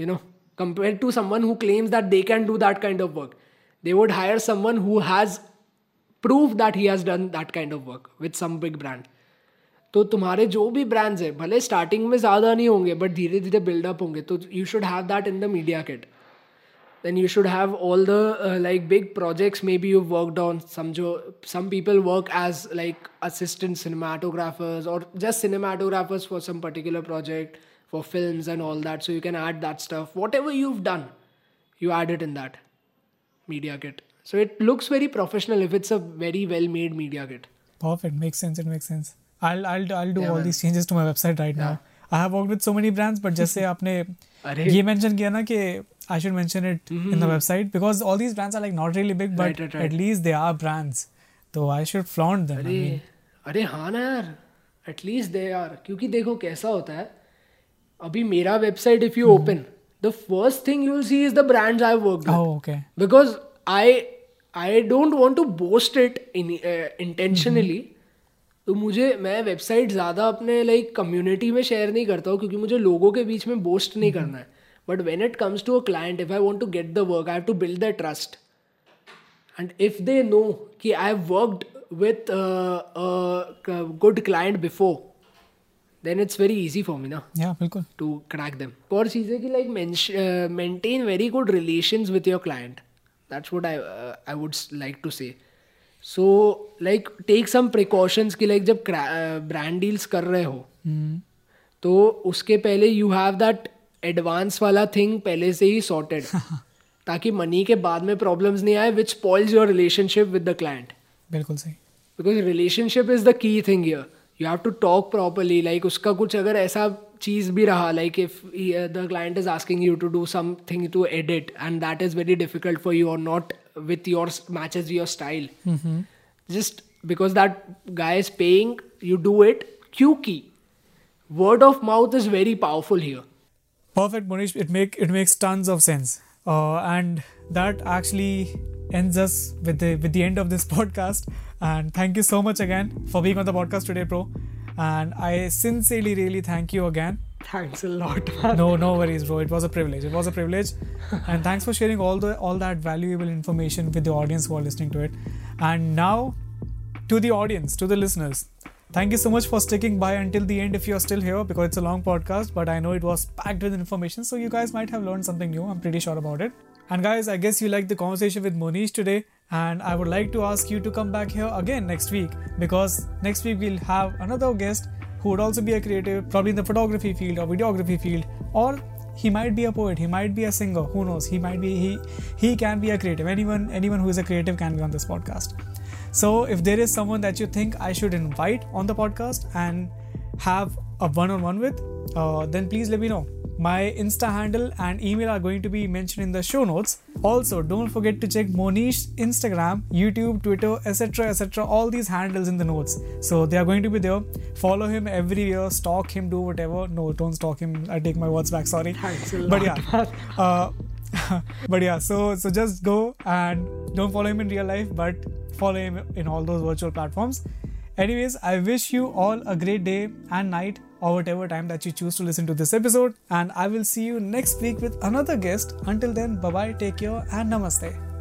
B: you know compare to someone who claims that they can do that kind of work they would hire someone who has prove that he has done that kind of work with some big brand तो तुम्हारे जो भी brands हैं भले starting में ज़्यादा नहीं होंगे बट धीरे धीरे बिल्डअप होंगे तो you should have that in the media kit then you should have all the like big projects maybe you worked on समझो some people work as like assistant cinematographers और just cinematographers for some particular project for film and all that so you can add that stuff what ever you done you add it in that media kit so it looks very professional if it's a very well made media
A: kit perfect make sense it make sense I'll I'll I'll do yeah, all man. these changes to my website right yeah. now. I have worked with so many brands, but just आपने ये mention किया ना कि I should mention it mm-hmm. in the mm-hmm. website because all these brands are like not really big, but right, right, right. at least they are brands. So I should flaunt them. अरे I mean.
B: अरे हाँ ना यार at least they are क्योंकि देखो कैसा होता है अभी मेरा website if you mm-hmm. open the first thing you'll see is the brands I've worked with.
A: Oh okay.
B: Because I I don't want to boast it in uh, intentionally. Mm-hmm. तो मुझे मैं वेबसाइट ज़्यादा अपने like community में share नहीं करता हूँ क्योंकि मुझे लोगों के बीच में बोस्ट नहीं करना है but when it comes to a client if I want to get the work I have to build the trust and if they know कि I have worked with good client before then it's very easy for me
A: ना बिल्कुल
B: to crack them और चीज़ है कि like maintain very good relation with your client that's would I I would like to say so like take some precautions कि like जब brand deals uh, कर रहे हो hmm. तो उसके पहले यू हैव दैट एडवांस वाला थिंग पहले से ही सॉर्टेड ताकि मनी के बाद में प्रॉब्लम्स नहीं आए which spoils your relationship with the client
A: बिल्कुल सही
B: because relationship is the key thing year you have to talk properly like उसका कुछ अगर ऐसा चीज़ भी रहा like if the client is asking you to do something to edit and that is very difficult for you are not with your matches your style
A: mm-hmm.
B: just because that guy is paying you do it key. word of mouth is very powerful here
A: perfect monish it make it makes tons of sense uh, and that actually ends us with the with the end of this podcast and thank you so much again for being on the podcast today bro and i sincerely really thank you again
B: thanks a lot
A: no no worries bro it was a privilege it was a privilege and thanks for sharing all the all that valuable information with the audience who are listening to it and now to the audience to the listeners thank you so much for sticking by until the end if you're still here because it's a long podcast but i know it was packed with information so you guys might have learned something new i'm pretty sure about it and guys i guess you liked the conversation with monish today and i would like to ask you to come back here again next week because next week we'll have another guest who would also be a creative, probably in the photography field or videography field, or he might be a poet, he might be a singer, who knows? He might be he he can be a creative. Anyone anyone who is a creative can be on this podcast. So if there is someone that you think I should invite on the podcast and have a one-on-one with, uh, then please let me know. My Insta handle and email are going to be mentioned in the show notes. Also, don't forget to check Monish's Instagram, YouTube, Twitter, etc. etc. All these handles in the notes. So they are going to be there. Follow him everywhere, stalk him, do whatever. No, don't stalk him. I take my words back, sorry. But yeah. Uh, but yeah, so so just go and don't follow him in real life, but follow him in all those virtual platforms. Anyways, I wish you all a great day and night or whatever time that you choose to listen to this episode. And I will see you next week with another guest. Until then, bye bye, take care, and namaste.